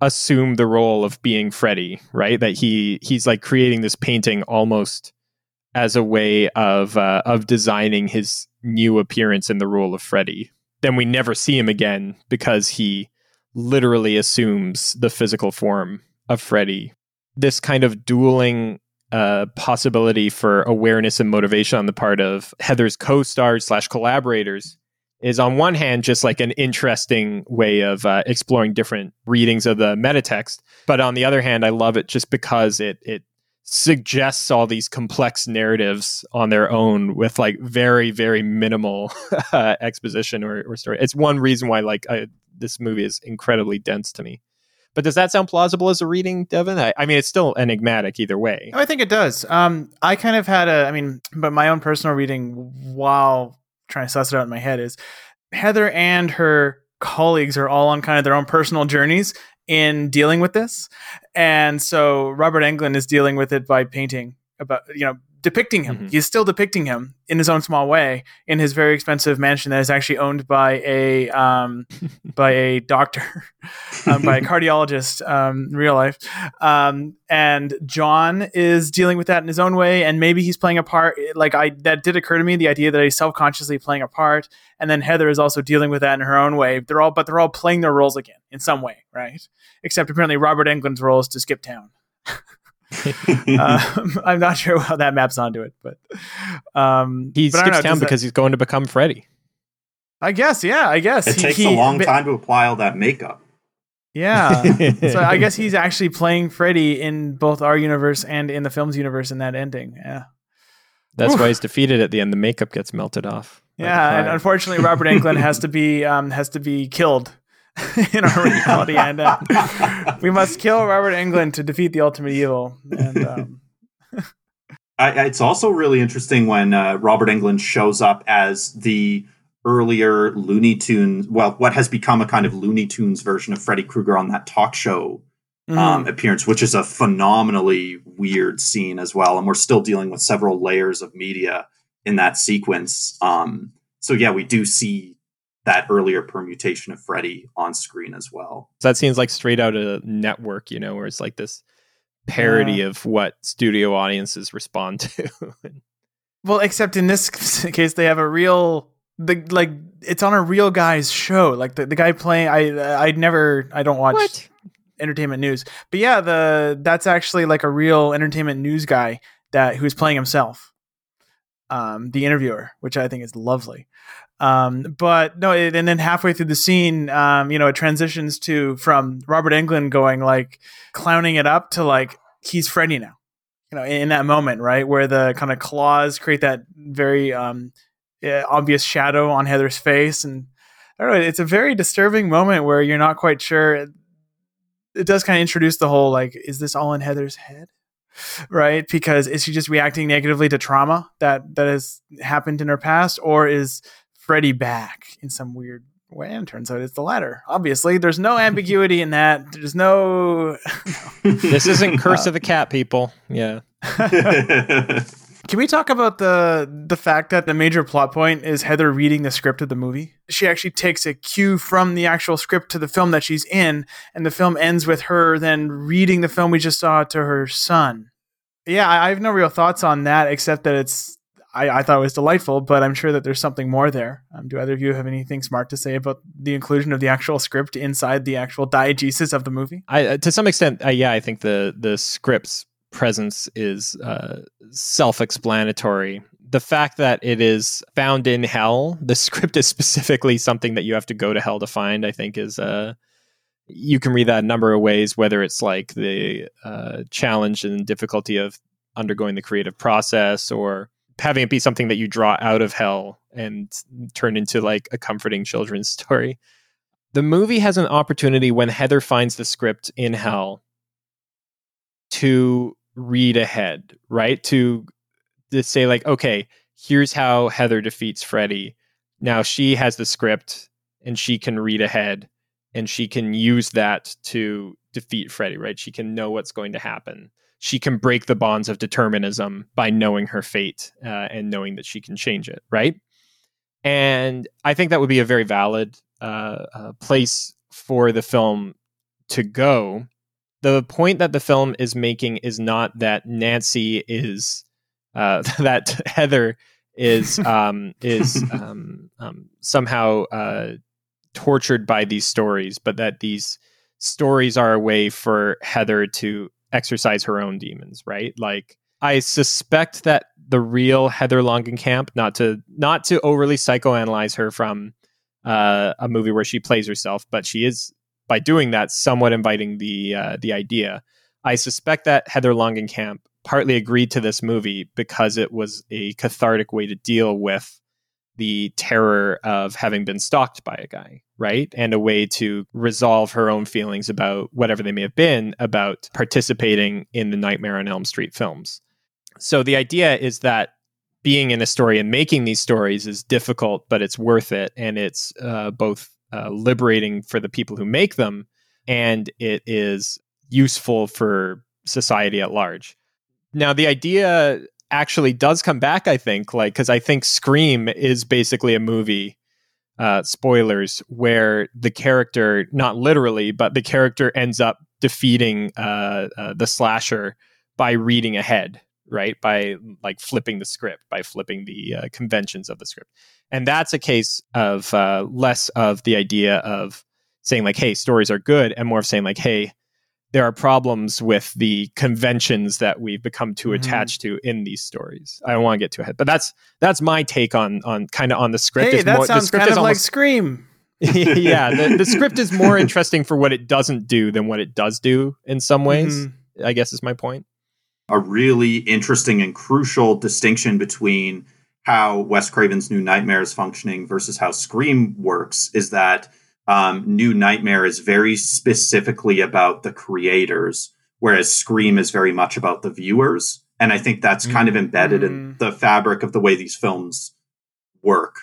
assume the role of being Freddy, right? That he he's like creating this painting almost as a way of uh, of designing his new appearance in the role of Freddy. Then we never see him again because he literally assumes the physical form of Freddy. This kind of dueling uh, possibility for awareness and motivation on the part of Heather's co-stars slash collaborators is on one hand just like an interesting way of uh, exploring different readings of the meta text, but on the other hand, I love it just because it it suggests all these complex narratives on their own with like very very minimal uh, exposition or, or story. It's one reason why like I, this movie is incredibly dense to me. But does that sound plausible as a reading, Devin? I, I mean, it's still enigmatic either way. I think it does. Um, I kind of had a, I mean, but my own personal reading while trying to suss it out in my head is Heather and her colleagues are all on kind of their own personal journeys in dealing with this. And so Robert Englund is dealing with it by painting about, you know, depicting him. Mm-hmm. He's still depicting him in his own small way in his very expensive mansion that is actually owned by a um, by a doctor, um, by a cardiologist um, in real life. Um, and John is dealing with that in his own way, and maybe he's playing a part. Like I, that did occur to me the idea that he's self consciously playing a part, and then Heather is also dealing with that in her own way. They're all, but they're all playing their roles again in some way, right? Except apparently Robert Englund's role is to skip town. um, I'm not sure how that maps onto it, but um, he but skips town because that, he's going to become Freddy. I guess, yeah, I guess it he, takes he, a long time to apply all that makeup. Yeah, so I guess he's actually playing Freddy in both our universe and in the film's universe in that ending. Yeah, that's Oof. why he's defeated at the end. The makeup gets melted off. Yeah, and unfortunately, Robert Englund has to be um, has to be killed in our reality, and uh, we must kill Robert Englund to defeat the ultimate evil. And um, I, it's also really interesting when uh, Robert Englund shows up as the earlier Looney Tunes, well, what has become a kind of Looney Tunes version of Freddy Krueger on that talk show mm. um, appearance, which is a phenomenally weird scene as well. And we're still dealing with several layers of media in that sequence. Um, so yeah, we do see that earlier permutation of Freddy on screen as well. So that seems like straight out of a network, you know, where it's like this parody yeah. of what studio audiences respond to. well, except in this case, they have a real the like it's on a real guy's show. Like the, the guy playing, I I never I don't watch what? entertainment news, but yeah, the that's actually like a real entertainment news guy that who's playing himself. Um, the interviewer, which I think is lovely. Um, but no, it, and then halfway through the scene, um, you know, it transitions to from Robert Englund going like clowning it up to like he's Freddy now. You know, in that moment, right, where the kind of claws create that very um, obvious shadow on Heather's face, and I don't know, it's a very disturbing moment where you're not quite sure. It does kind of introduce the whole like, is this all in Heather's head? right? Because is she just reacting negatively to trauma that that has happened in her past, or is Freddy back in some weird way. And turns out it's the latter. Obviously, there's no ambiguity in that. There's no. this isn't Curse uh, of the Cat, people. Yeah. Can we talk about the the fact that the major plot point is Heather reading the script of the movie? She actually takes a cue from the actual script to the film that she's in, and the film ends with her then reading the film we just saw to her son. Yeah, I have no real thoughts on that except that it's I, I thought it was delightful, but I'm sure that there's something more there. Um, do either of you have anything smart to say about the inclusion of the actual script inside the actual diegesis of the movie? I, uh, to some extent, uh, yeah, I think the the script's presence is uh, self-explanatory. The fact that it is found in hell, the script is specifically something that you have to go to hell to find. I think is uh, you can read that a number of ways, whether it's like the uh, challenge and difficulty of undergoing the creative process or having it be something that you draw out of hell and turn into like a comforting children's story. The movie has an opportunity when Heather finds the script in hell to read ahead, right? To to say like, okay, here's how Heather defeats Freddy. Now she has the script and she can read ahead and she can use that to defeat Freddy, right? She can know what's going to happen she can break the bonds of determinism by knowing her fate uh, and knowing that she can change it, right? And I think that would be a very valid uh, uh, place for the film to go. The point that the film is making is not that Nancy is uh, that Heather is um, is um, um, somehow uh, tortured by these stories, but that these stories are a way for Heather to exercise her own demons, right? Like I suspect that the real Heather Langenkamp, not to not to overly psychoanalyze her from uh, a movie where she plays herself, but she is by doing that somewhat inviting the uh, the idea. I suspect that Heather Langenkamp partly agreed to this movie because it was a cathartic way to deal with the terror of having been stalked by a guy, right? And a way to resolve her own feelings about whatever they may have been about participating in the Nightmare on Elm Street films. So the idea is that being in a story and making these stories is difficult, but it's worth it. And it's uh, both uh, liberating for the people who make them and it is useful for society at large. Now, the idea actually does come back, I think, like, because I think Scream is basically a movie. Uh, spoilers where the character, not literally, but the character ends up defeating uh, uh, the slasher by reading ahead, right? By like flipping the script, by flipping the uh, conventions of the script. And that's a case of uh, less of the idea of saying, like, hey, stories are good, and more of saying, like, hey, there are problems with the conventions that we've become too mm-hmm. attached to in these stories. I don't want to get too ahead, but that's that's my take on on kind of on the script. Hey, that more, sounds kind of almost, like Scream. yeah, the, the, script is more interesting for what it doesn't do than what it does do in some ways. Mm-hmm. I guess is my point. A really interesting and crucial distinction between how Wes Craven's New Nightmare is functioning versus how Scream works is that um, New Nightmare is very specifically about the creators, whereas Scream is very much about the viewers. And I think that's kind of embedded mm. in the fabric of the way these films work.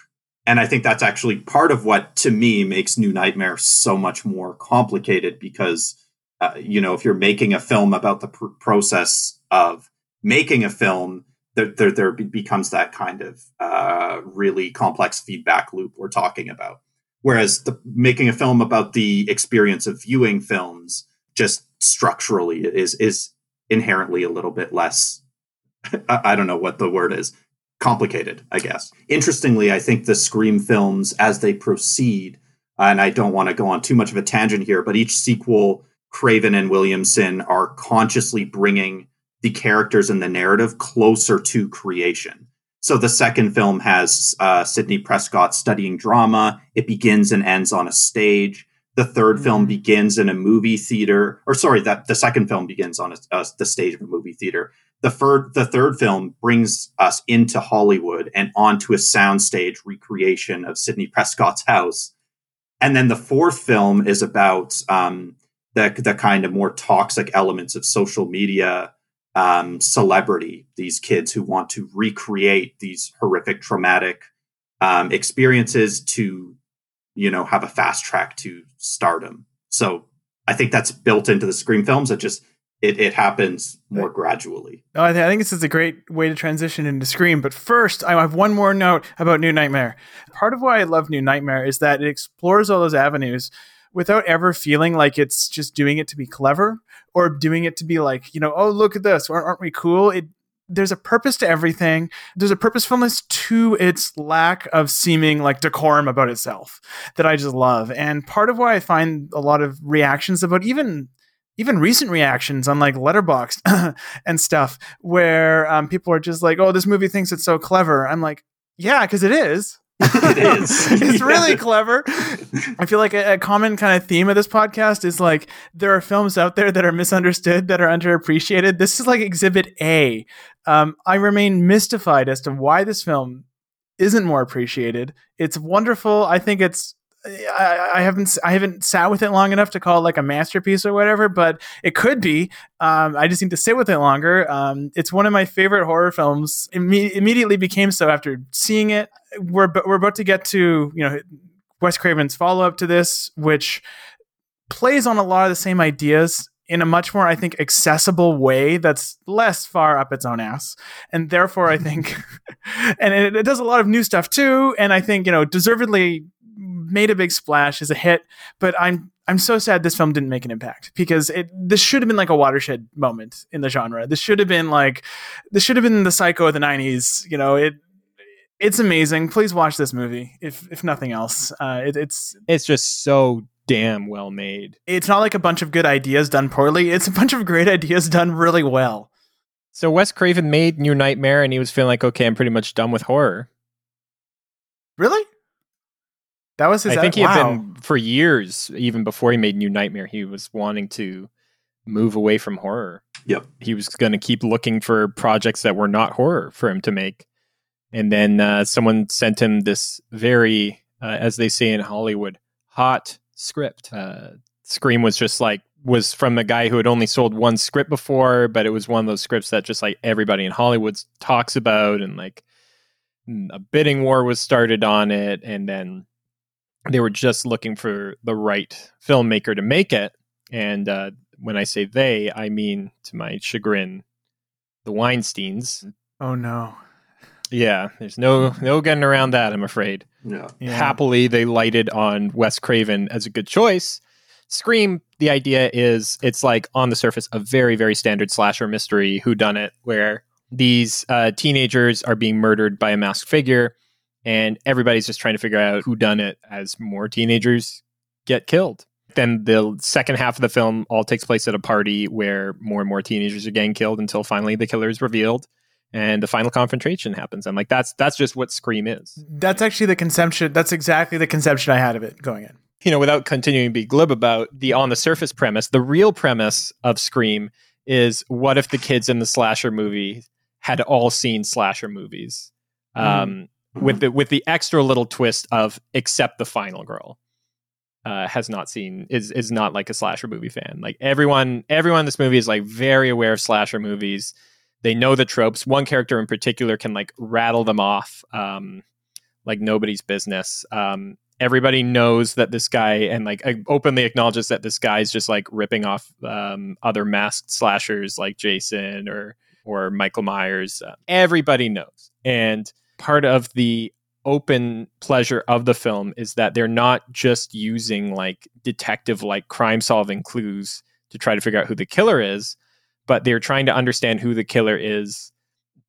And I think that's actually part of what, to me, makes New Nightmare so much more complicated because, uh, you know, if you're making a film about the pr- process of making a film, there, there, there becomes that kind of uh, really complex feedback loop we're talking about. Whereas the, making a film about the experience of viewing films just structurally is is inherently a little bit less. I don't know what the word is. Complicated, I guess. Interestingly, I think the Scream films, as they proceed, and I don't want to go on too much of a tangent here, but each sequel, Craven and Williamson are consciously bringing the characters and the narrative closer to creation. So the second film has uh, Sidney Prescott studying drama. It begins and ends on a stage. The 3rd mm-hmm. film begins in a movie theater, or sorry, that the second film begins on a, uh, the stage of a movie theater. The third, the third film brings us into Hollywood and onto a soundstage recreation of Sidney Prescott's house. And then the fourth film is about um, the the kind of more toxic elements of social media um, celebrity, these kids who want to recreate these horrific, traumatic um, experiences to, you know, have a fast track to stardom. So I think that's built into the Scream films. It just it, it happens more gradually. Oh, I, th- I think this is a great way to transition into Scream. But first, I have one more note about New Nightmare. Part of why I love New Nightmare is that it explores all those avenues without ever feeling like it's just doing it to be clever or doing it to be like, you know, oh, look at this, aren't we cool? It there's a purpose to everything. There's a purposefulness to its lack of seeming like decorum about itself that I just love. And part of why I find a lot of reactions about even even recent reactions on like Letterboxd and stuff where um, people are just like, "Oh, this movie thinks it's so clever." I'm like, "Yeah, because it is." It is. it's really clever. I feel like a, a, common kind of theme of this podcast is like there are films out there that are misunderstood, that are underappreciated. This is like Exhibit A. Um, I remain mystified as to why this film isn't more appreciated. It's wonderful. I think it's I, I, haven't I haven't sat with it long enough to call it like a masterpiece or whatever, but it could be. Um, I just need to sit with it longer. Um, it's one of my favorite horror films. Imme- immediately became so after seeing it. We're we're about to get to you know Wes Craven's follow up to this, which plays on a lot of the same ideas in a much more, I think, accessible way that's less far up its own ass. And therefore, I think, and it, it, does a lot of new stuff too. And I think, you know, deservedly made a big splash as a hit, but I'm I'm so sad this film didn't make an impact because it this should have been like a watershed moment in the genre. This should have been like this should have been the psycho of the 90s, you know, it it's amazing. Please watch this movie if if nothing else. Uh, it, it's it's just so damn well made. It's not like a bunch of good ideas done poorly. It's a bunch of great ideas done really well. So Wes Craven made New Nightmare and he was feeling like, okay, I'm pretty much done with horror. Really? That was his. I think he wow. had been for years, even before he made New Nightmare. He was wanting to move away from horror. Yep. He was going to keep looking for projects that were not horror for him to make. And then uh, someone sent him this very, uh, as they say in Hollywood, hot script. Uh, Scream was just like was from a guy who had only sold one script before, but it was one of those scripts that just like everybody in Hollywood talks about, and like a bidding war was started on it, and then they were just looking for the right filmmaker to make it. And uh, when I say they, I mean to my chagrin, the Weinsteins. Oh no. Yeah, there's no no getting around that. I'm afraid. Yeah. Yeah. Happily, they lighted on Wes Craven as a good choice. Scream, the idea is it's like on the surface a very very standard slasher mystery who done it where these uh, teenagers are being murdered by a masked figure and everybody's just trying to figure out who done it as more teenagers get killed. Then the second half of the film all takes place at a party where more and more teenagers are getting killed until finally the killer is revealed and the final confrontation happens. I'm like, that's that's just what Scream is. That's actually the conception. That's exactly the conception I had of it going in. You know, without continuing to be glib about the on the surface premise, the real premise of Scream is what if the kids in the slasher movie had all seen slasher movies? Um, with the with the extra little twist of except the final girl uh, has not seen is is not like a slasher movie fan. Like everyone everyone in this movie is like very aware of slasher movies. They know the tropes. One character in particular can like rattle them off um, like nobody's business. Um, everybody knows that this guy and like openly acknowledges that this guy is just like ripping off um, other masked slashers like Jason or or Michael Myers. Uh, everybody knows and part of the open pleasure of the film is that they're not just using like detective like crime solving clues to try to figure out who the killer is, but they're trying to understand who the killer is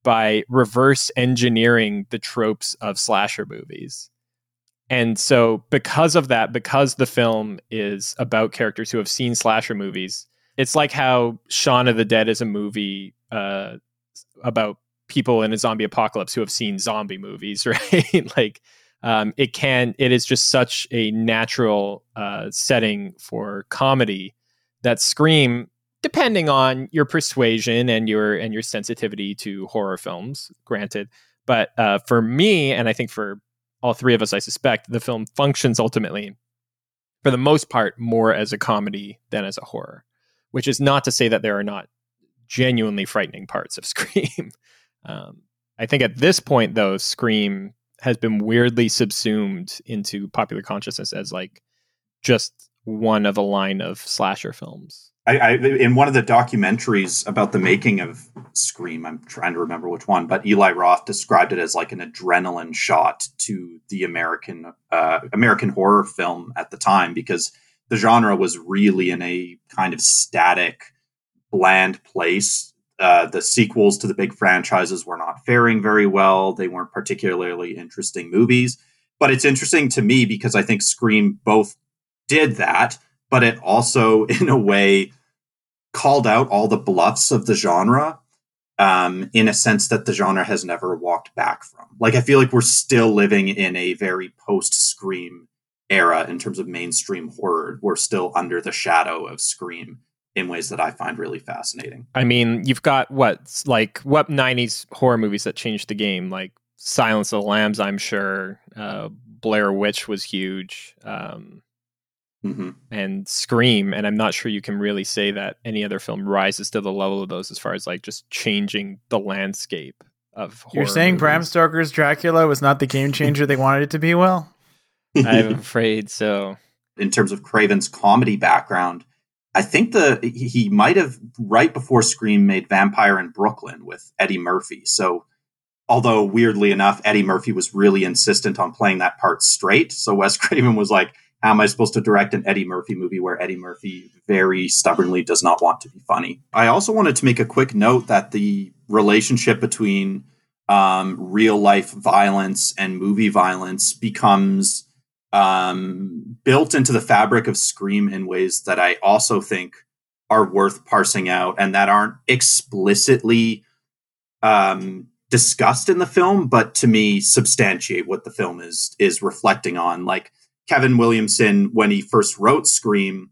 by reverse engineering the tropes of slasher movies. And so, because of that, because the film is about characters who have seen slasher movies, it's like how Shaun of the Dead is a movie uh, about people in a zombie apocalypse who have seen zombie movies, right? like um, it can, it is just such a natural uh, setting for comedy that Scream, depending on your persuasion and your and your sensitivity to horror films, granted. But uh, for me, and I think for all three of us, I suspect the film functions ultimately, for the most part, more as a comedy than as a horror. Which is not to say that there are not genuinely frightening parts of Scream. Um, I think at this point, though, Scream has been weirdly subsumed into popular consciousness as like just one of a line of slasher films. I, I, in one of the documentaries about the making of Scream, I'm trying to remember which one, but Eli Roth described it as like an adrenaline shot to the American uh, American horror film at the time because the genre was really in a kind of static, bland place. Uh, the sequels to the big franchises were not faring very well. They weren't particularly interesting movies. But it's interesting to me because I think Scream both did that, but it also, in a way, called out all the bluffs of the genre um, in a sense that the genre has never walked back from. Like, I feel like we're still living in a very post Scream era in terms of mainstream horror. We're still under the shadow of Scream in ways that I find really fascinating. I mean, you've got what, like, what 90s horror movies that changed the game? Like, Silence of the Lambs, I'm sure. Uh, Blair Witch was huge. Um, mm-hmm. and Scream, and I'm not sure you can really say that any other film rises to the level of those as far as like just changing the landscape of horror. You're saying movies. Bram Stoker's Dracula was not the game changer they wanted it to be? Well, I'm afraid so. In terms of Craven's comedy background, I think the he might have right before Scream made Vampire in Brooklyn with Eddie Murphy. So although weirdly enough, Eddie Murphy was really insistent on playing that part straight. So Wes Craven was like, how am I supposed to direct an Eddie Murphy movie where Eddie Murphy very stubbornly does not want to be funny? I also wanted to make a quick note that the relationship between um, real life violence and movie violence becomes um, built into the fabric of Scream in ways that I also think are worth parsing out and that aren't explicitly um, discussed in the film, but to me substantiate what the film is is reflecting on. Like Kevin Williamson, when he first wrote Scream,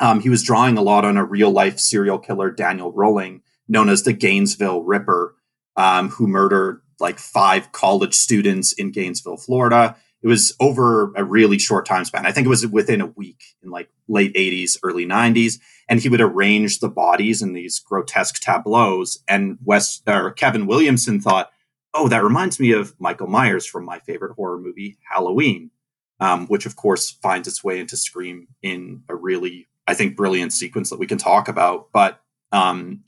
um, he was drawing a lot on a real life serial killer, Daniel Rolling, known as the Gainesville Ripper, um, who murdered like five college students in Gainesville, Florida. It was over a really short time span. I think it was within a week in like late 80s, early 90s. And he would arrange the bodies in these grotesque tableaus. And West or Kevin Williamson thought, oh, that reminds me of Michael Myers from my favorite horror movie, Halloween, um, which of course finds its way into Scream in a really, I think, brilliant sequence that we can talk about. But um,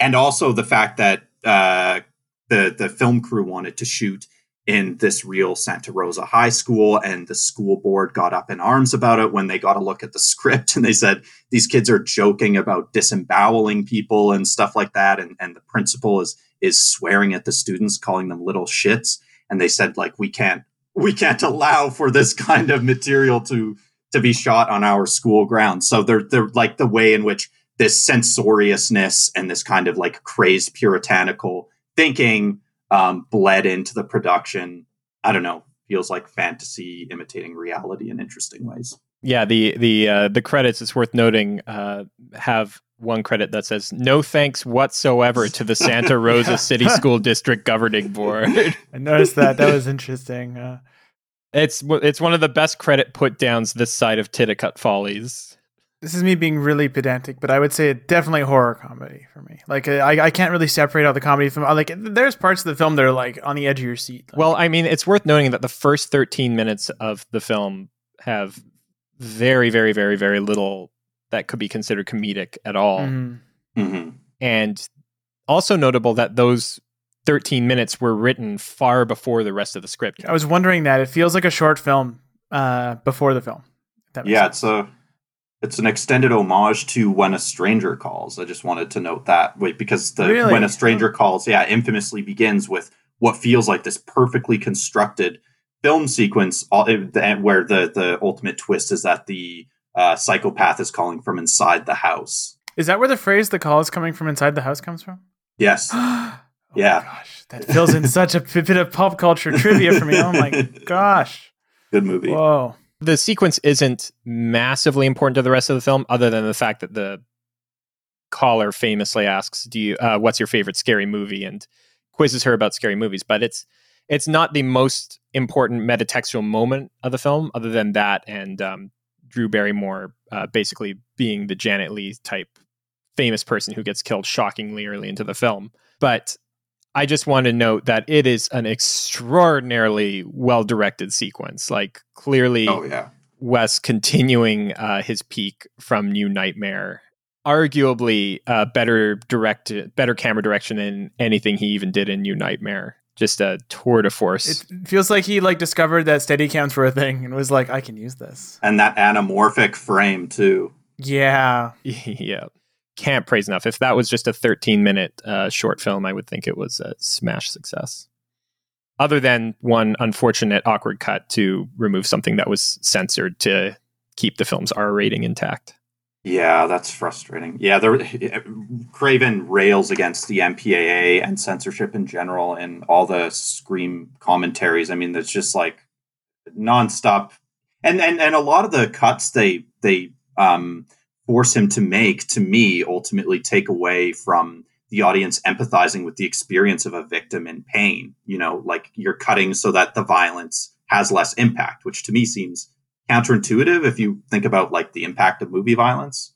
and also the fact that uh, the the film crew wanted to shoot in this real Santa Rosa high school and the school board got up in arms about it when they got a look at the script and they said these kids are joking about disemboweling people and stuff like that and and the principal is is swearing at the students calling them little shits. And they said like we can't we can't allow for this kind of material to to be shot on our school grounds. So they're they're like the way in which this censoriousness and this kind of like crazed puritanical thinking um, bled into the production. I don't know, feels like fantasy imitating reality in interesting ways. Yeah, the the uh, the credits. It's worth noting uh, have one credit that says no thanks whatsoever to the Santa Rosa City School District Governing Board. I noticed that. That was interesting. Uh, it's it's one of the best credit put downs this side of Titicut Follies this is me being really pedantic, but I would say it definitely horror comedy for me. Like I, I can't really separate out the comedy from like there's parts of the film that are like on the edge of your seat. Like, well, I mean, it's worth noting that the first 13 minutes of the film have very, very, very, very little that could be considered comedic at all. Mm-hmm. Mm-hmm. And also notable that those 13 minutes were written far before the rest of the script. I was wondering that it feels like a short film uh, before the film. Yeah, sense. it's a it's an extended homage to When a Stranger Calls. I just wanted to note that wait because the really? When a Stranger Calls, yeah, infamously begins with what feels like this perfectly constructed film sequence where the the ultimate twist is that the uh, psychopath is calling from inside the house. Is that where the phrase "the call is coming from inside the house" comes from? Yes. oh yeah. gosh, that fills in such a bit of pop culture trivia for me. Oh my gosh. Good movie. Whoa the sequence isn't massively important to the rest of the film, other than the fact that the caller famously asks, "Do you uh, what's your favorite scary movie?" and quizzes her about scary movies. But it's it's not the most important metatextual moment of the film, other than that and um, Drew Barrymore uh, basically being the Janet Leigh type famous person who gets killed shockingly early into the film. But I just want to note that it is an extraordinarily well directed sequence. Like clearly, oh yeah, Wes continuing uh, his peak from New Nightmare. Arguably, uh, better directed, better camera direction than anything he even did in New Nightmare. Just a tour de force. It feels like he like discovered that Steadicams were a thing and was like, I can use this. And that anamorphic frame too. Yeah. yeah can't praise enough. If that was just a 13 minute uh, short film, I would think it was a smash success. Other than one unfortunate awkward cut to remove something that was censored to keep the film's R rating intact. Yeah, that's frustrating. Yeah, there, Craven rails against the MPAA and censorship in general and all the Scream commentaries. I mean, there's just like nonstop, and and and a lot of the cuts they they um force him to make, to me, ultimately take away from the audience empathizing with the experience of a victim in pain. You know, like you're cutting so that the violence has less impact, which to me seems counterintuitive if you think about like the impact of movie violence.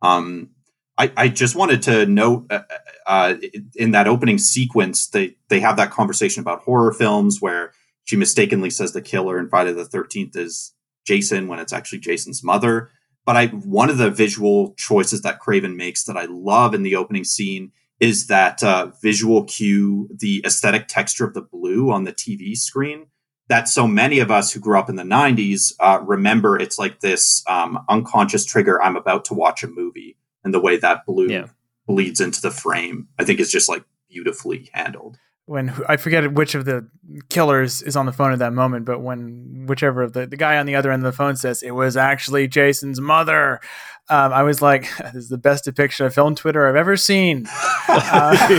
Um, I, I just wanted to note uh, uh, in that opening sequence, they they have that conversation about horror films where she mistakenly says the killer in Friday the Thirteenth is Jason when it's actually Jason's mother. But I one of the visual choices that Craven makes that I love in the opening scene is that uh, visual cue, the aesthetic texture of the blue on the TV screen. That so many of us who grew up in the 90s uh, remember it's like this um, unconscious trigger. I'm about to watch a movie, and the way that blue yeah. bleeds into the frame, I think is just like beautifully handled when I forget which of the killers is on the phone at that moment, but when whichever of the, the guy on the other end of the phone says it was actually Jason's mother, um, I was like, this is the best depiction of film Twitter I've ever seen. Uh,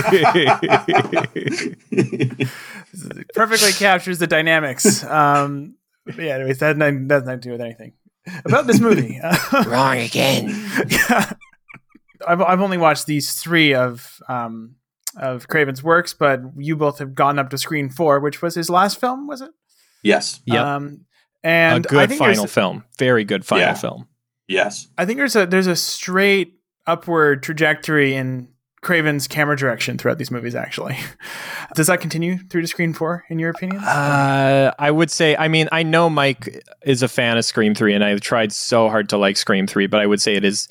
perfectly captures the dynamics. Um, yeah, anyways, that had nothing, that has nothing to do with anything about this movie. Wrong again. yeah. I've I've only watched these three of um of Craven's works, but you both have gone up to Scream Four, which was his last film, was it? Yes. Yep. Um, and a good I think final there's- film. Very good final Yeah. film. Yes. I think there's a there's a straight upward trajectory in Craven's camera direction throughout these movies. Actually, does that continue through to Scream Four, in your opinion? Uh, I would say, I mean, I know Mike is a fan of Scream 3, and I've tried so hard to like Scream 3, but I would say it is.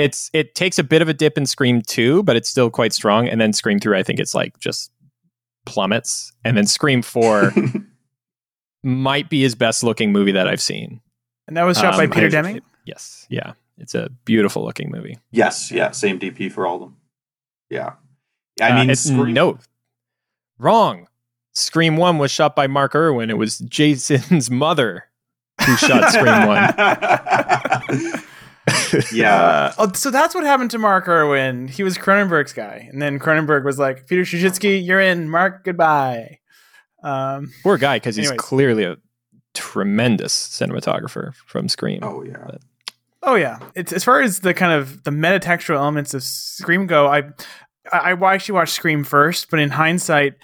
It's it takes a bit of a dip in Scream 2, but it's still quite strong. And then Scream 3, I think it's like just plummets. And then Scream 4 might be his best looking movie that I've seen. and that was shot by Um, Peter I- Deming. Yes. Yeah. It's a beautiful looking movie. yes. Yeah. Same DP for all of them. Yeah. I Uh, mean, it's, Scream- no, wrong. Scream 1 was shot by Mark Irwin. It was Jason's mother who shot Scream 1. yeah. Uh, oh, so that's what happened to Mark Irwin. He was Cronenberg's guy, and then Cronenberg was like, "Peter Suschitzky, you're in. Mark, goodbye." Um, Poor guy, because he's clearly a tremendous cinematographer from Scream. Oh yeah. oh yeah, it's as far as the kind of the metatextual elements of Scream go. I I, I actually watched Scream first, but in hindsight,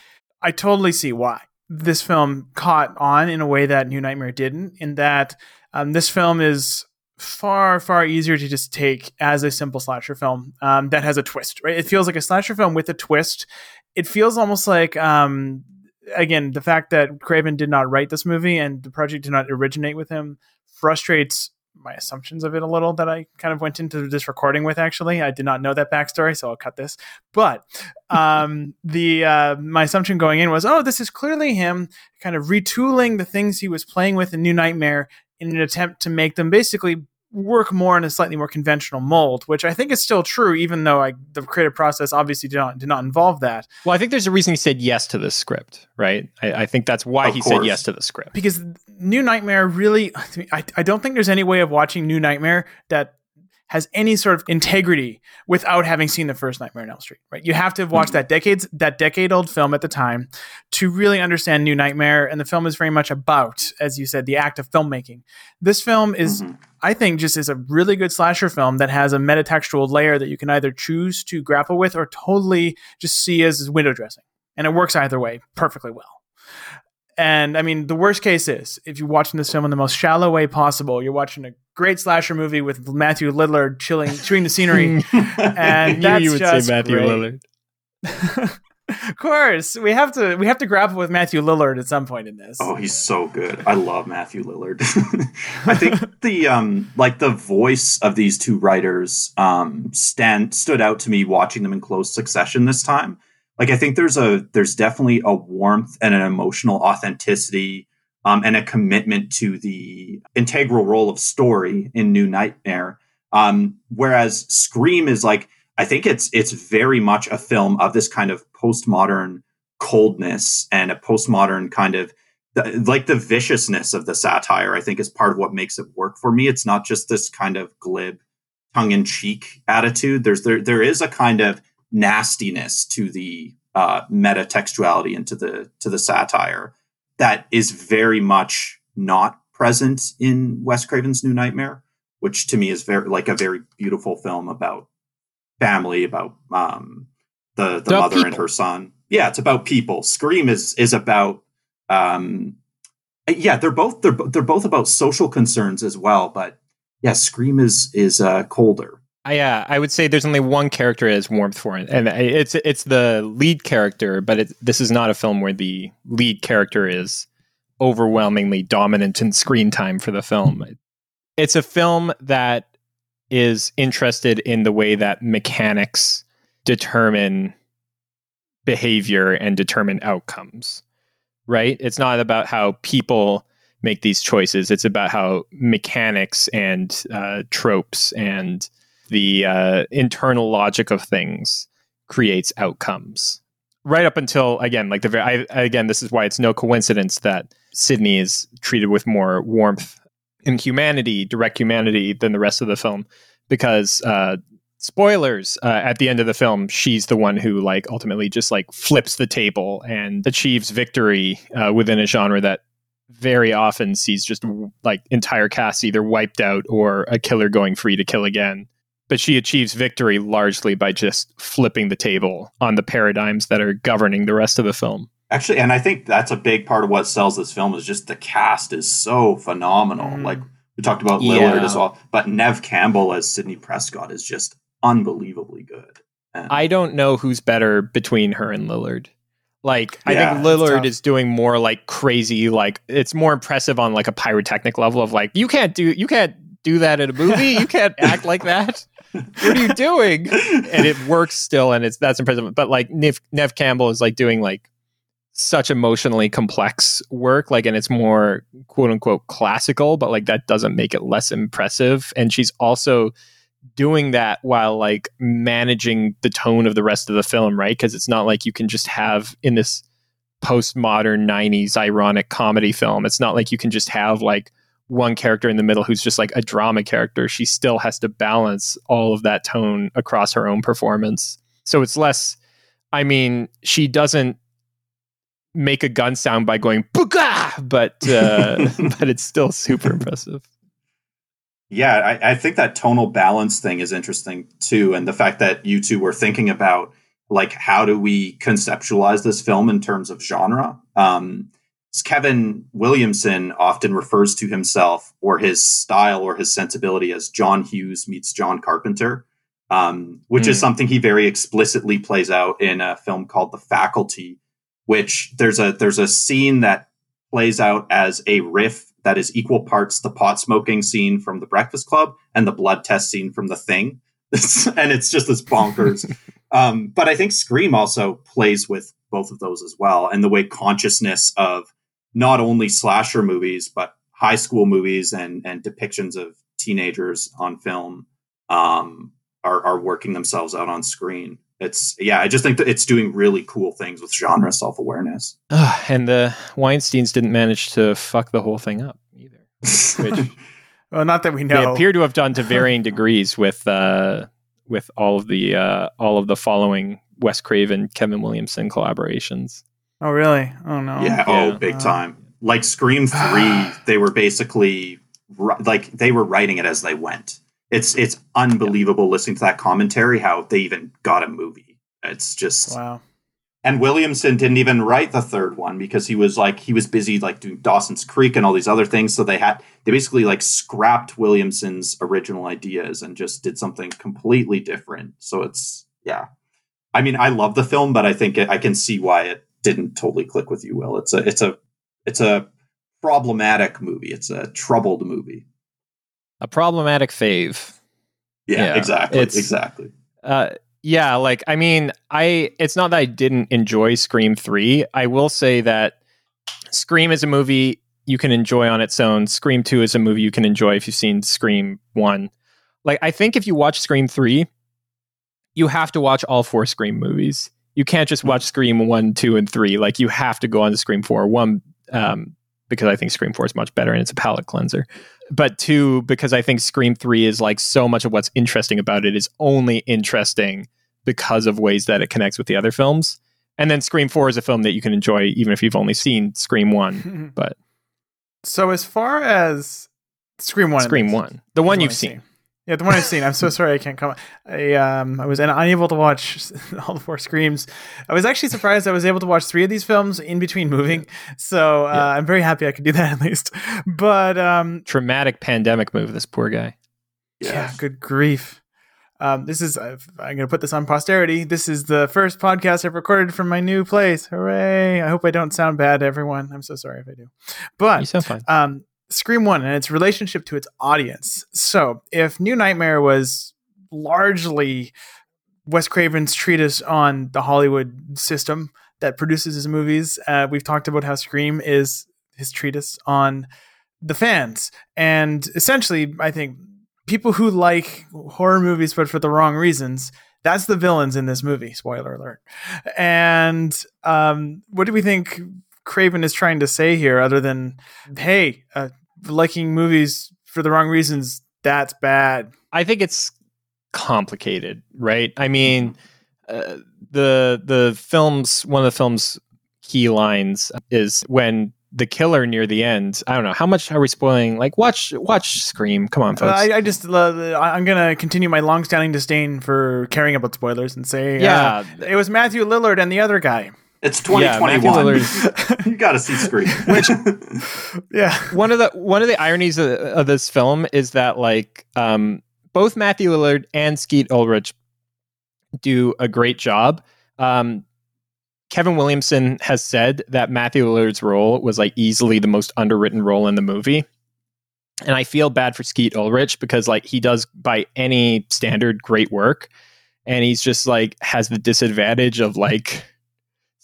I totally see why this film caught on in a way that New Nightmare didn't. In that um, this film is far far easier to just take as a simple slasher film um, that has a twist. Right? It feels like a slasher film with a twist. It feels almost like. Um, Again, the fact that Craven did not write this movie and the project did not originate with him frustrates my assumptions of it a little that I kind of went into this recording with. Actually, I did not know that backstory, so I'll cut this. But um, the uh, my assumption going in was, oh, this is clearly him kind of retooling the things he was playing with in New Nightmare in an attempt to make them basically work more in a slightly more conventional mold, which I think is still true, even though I, the creative process obviously did not did not involve that. Well, I think there's a reason he said yes to this script, right? I, I think that's why Of he said yes to the script. because New Nightmare really, I, I don't think there's any way of watching New Nightmare that has any sort of integrity without having seen the first Nightmare on Elm Street. Right? You have to have watched that decades that decade old film at the time to really understand New Nightmare, and the film is very much about, as you said, the act of filmmaking. This film is. Mhm. I think just is a really good slasher film that has a metatextual layer that you can either choose to grapple with or totally just see as window dressing. And it works either way perfectly well. And I mean, the worst case is if you're watching this film in the most shallow way possible, you're watching a great slasher movie with Matthew Lillard chilling, chewing the scenery. And I knew that's you would just say Matthew great. Lillard. of course, we have to we have to grapple with Matthew Lillard at some point in this. Oh, he's so good. I love Matthew Lillard. I think the um like the voice of these two writers um stand stood out to me watching them in close succession this time. Like I think there's a there's definitely a warmth and an emotional authenticity um and a commitment to the integral role of story in New Nightmare. Um whereas Scream is like I think it's it's very much a film of this kind of postmodern coldness and a postmodern kind of like the viciousness of the satire i think is part of what makes it work for me. It's not just this kind of glib tongue-in-cheek attitude. There's there there is a kind of nastiness to the uh metatextuality and to the to the satire that is very much not present in wes craven's new nightmare which to me is very like a very beautiful film about family about um the the About mother and her son. Yeah it's about people. Scream is is about um yeah they're both they're, they're both about social concerns as well but yeah scream is is uh colder I, yeah, I would say there's only one character as warmth for and it's it's the lead character. But it, this is not a film where the lead character is overwhelmingly dominant in screen time for the film. It's a film that is interested in the way that mechanics determine behavior and determine outcomes. Right? It's not about how people make these choices. It's about how mechanics and uh, tropes and the uh, internal logic of things creates outcomes. Right up until again, like the very I, again, this is why it's no coincidence that Sydney is treated with more warmth and humanity, direct humanity, than the rest of the film, because uh, spoilers uh, at the end of the film, she's the one who like ultimately just like flips the table and achieves victory uh, within a genre that very often sees just like entire casts either wiped out or a killer going free to kill again. But she achieves victory largely by just flipping the table on the paradigms that are governing the rest of the film. Actually, and I think that's a big part of what sells this film is just the cast is so phenomenal. Mm. Like we talked about Lillard yeah. as well, but Neve Campbell as Sidney Prescott is just unbelievably good. And I don't know who's better between her and Lillard. Like I think Lillard is doing more like crazy, like it's more impressive on like a pyrotechnic level of like you can't do you can't do that in a movie. You can't act like that. What are you doing? And it works still, and it's that's impressive. But like Nev, Neve Campbell is like doing like such emotionally complex work, like, and it's more quote unquote classical, but like that doesn't make it less impressive. And she's also doing that while like managing the tone of the rest of the film, right? Because it's not like you can just have in this postmodern 90s ironic comedy film, it's not like you can just have like one character in the middle who's just like a drama character. She still has to balance all of that tone across her own performance. So it's less, I mean, she doesn't make a gun sound by going Booga! but uh, but it's still super impressive. Yeah, I, I, think that tonal balance thing is interesting too, and the fact that you two were thinking about like how do we conceptualize this film in terms of genre. Um, Kevin Williamson often refers to himself or his style or his sensibility as John Hughes meets John Carpenter, um, which mm. is hmm. something he very explicitly plays out in a film called The Faculty, which there's a there's a scene that plays out as a riff that is equal parts the pot smoking scene from the Breakfast Club and the blood test scene from The Thing. and it's just this bonkers. um, but I think Scream also plays with both of those as well, and the way consciousness of not only slasher movies but high school movies and and depictions of teenagers on film um, are are working themselves out on screen. It's yeah i just think that it's doing really cool things with genre self-awareness. Uh, and the weinsteins didn't manage to fuck the whole thing up either which well not that we know. they appear to have done to varying degrees with uh with all of the uh all of the following wes craven kevin williamson collaborations oh really oh no yeah, oh big uh, time like scream 3 they were basically like they were writing it as they went it's it's unbelievable listening to that commentary how they even got a movie. It's just wow. And Williamson didn't even write the third one because he was like he was busy like doing Dawson's Creek and all these other things. So they had they basically like scrapped Williamson's original ideas and just did something completely different. So it's yeah. I mean, I love the film, but I think it, I can see why it didn't totally click with you, Will. It's a it's a it's a problematic movie. It's a troubled movie a problematic fave. Yeah, yeah exactly. Exactly. Uh, yeah, like I mean, I it's not that I didn't enjoy Scream 3. I will say that Scream is a movie you can enjoy on its own. Scream 2 is a movie you can enjoy if you've seen Scream 1. Like I think if you watch Scream 3, you have to watch all four Scream movies. You can't just watch Scream 1, 2 and 3. Like you have to go on to Scream 4. One um, because I think Scream 4 is much better and it's a palate cleanser. But two, because I think Scream 3 is like so much of what's interesting about it is only interesting because of ways that it connects with the other films. And then Scream 4 is a film that you can enjoy even if you've only seen Scream 1. but so as far as Scream 1 Scream 1, the one you've seen. Yeah, the one I've seen. I'm so sorry I can't come. I um I was unable to watch all the four screams. I was actually surprised I was able to watch three of these films in between moving. So uh, yeah. I'm very happy I could do that at least. But um traumatic pandemic move. This poor guy. Yes. Yeah, good grief. Um, this is uh, I'm going to put this on posterity. This is the first podcast I've recorded from my new place. Hooray! I hope I don't sound bad, everyone. I'm so sorry if I do. But you sound fine. Um, Scream 1 and its relationship to its audience. So, if New Nightmare was largely Wes Craven's treatise on the Hollywood system that produces his movies, uh, we've talked about how Scream is his treatise on the fans. And essentially, I think people who like horror movies but for the wrong reasons that's the villains in this movie spoiler alert and um, what do we think Craven is trying to say here, other than, hey, uh, liking movies for the wrong reasons, that's bad. I think it's complicated, right? I mean, uh, the the films one of the film's key lines is when the killer near the end. I don't know how much are we spoiling. Like, watch watch Scream. Come on, Uh, folks. I, I just uh, I'm gonna continue my long-standing disdain for caring about spoilers and say, Yeah. uh, it was Matthew Lillard and the other guy. It's 2021. Lillard's- you got to see Scream. Yeah, one of the one of the ironies of, of this film is that like um, both Matthew Lillard and Skeet Ulrich do a great job. Um, Kevin Williamson has said that Matthew Lillard's role was like easily the most underwritten role in the movie. And I feel bad for Skeet Ulrich because like he does by any standard great work and he's just like has the disadvantage of like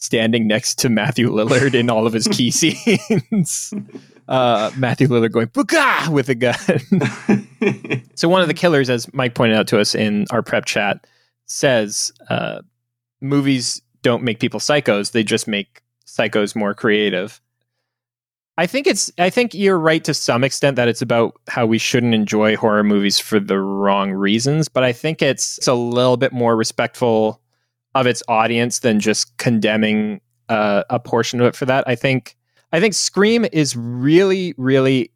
standing next to Matthew Lillard in all of his key scenes. Uh, Matthew Lillard going "Booga!" with a gun. so one of the killers, as Mike pointed out to us in our prep chat, says uh, movies don't make people psychos; they just make psychos more creative. I think it's. I think you're right to some extent that it's about how we shouldn't enjoy horror movies for the wrong reasons, but I think it's, it's a little bit more respectful of its audience than just condemning uh, a portion of it for that. I think. I think Scream is really, really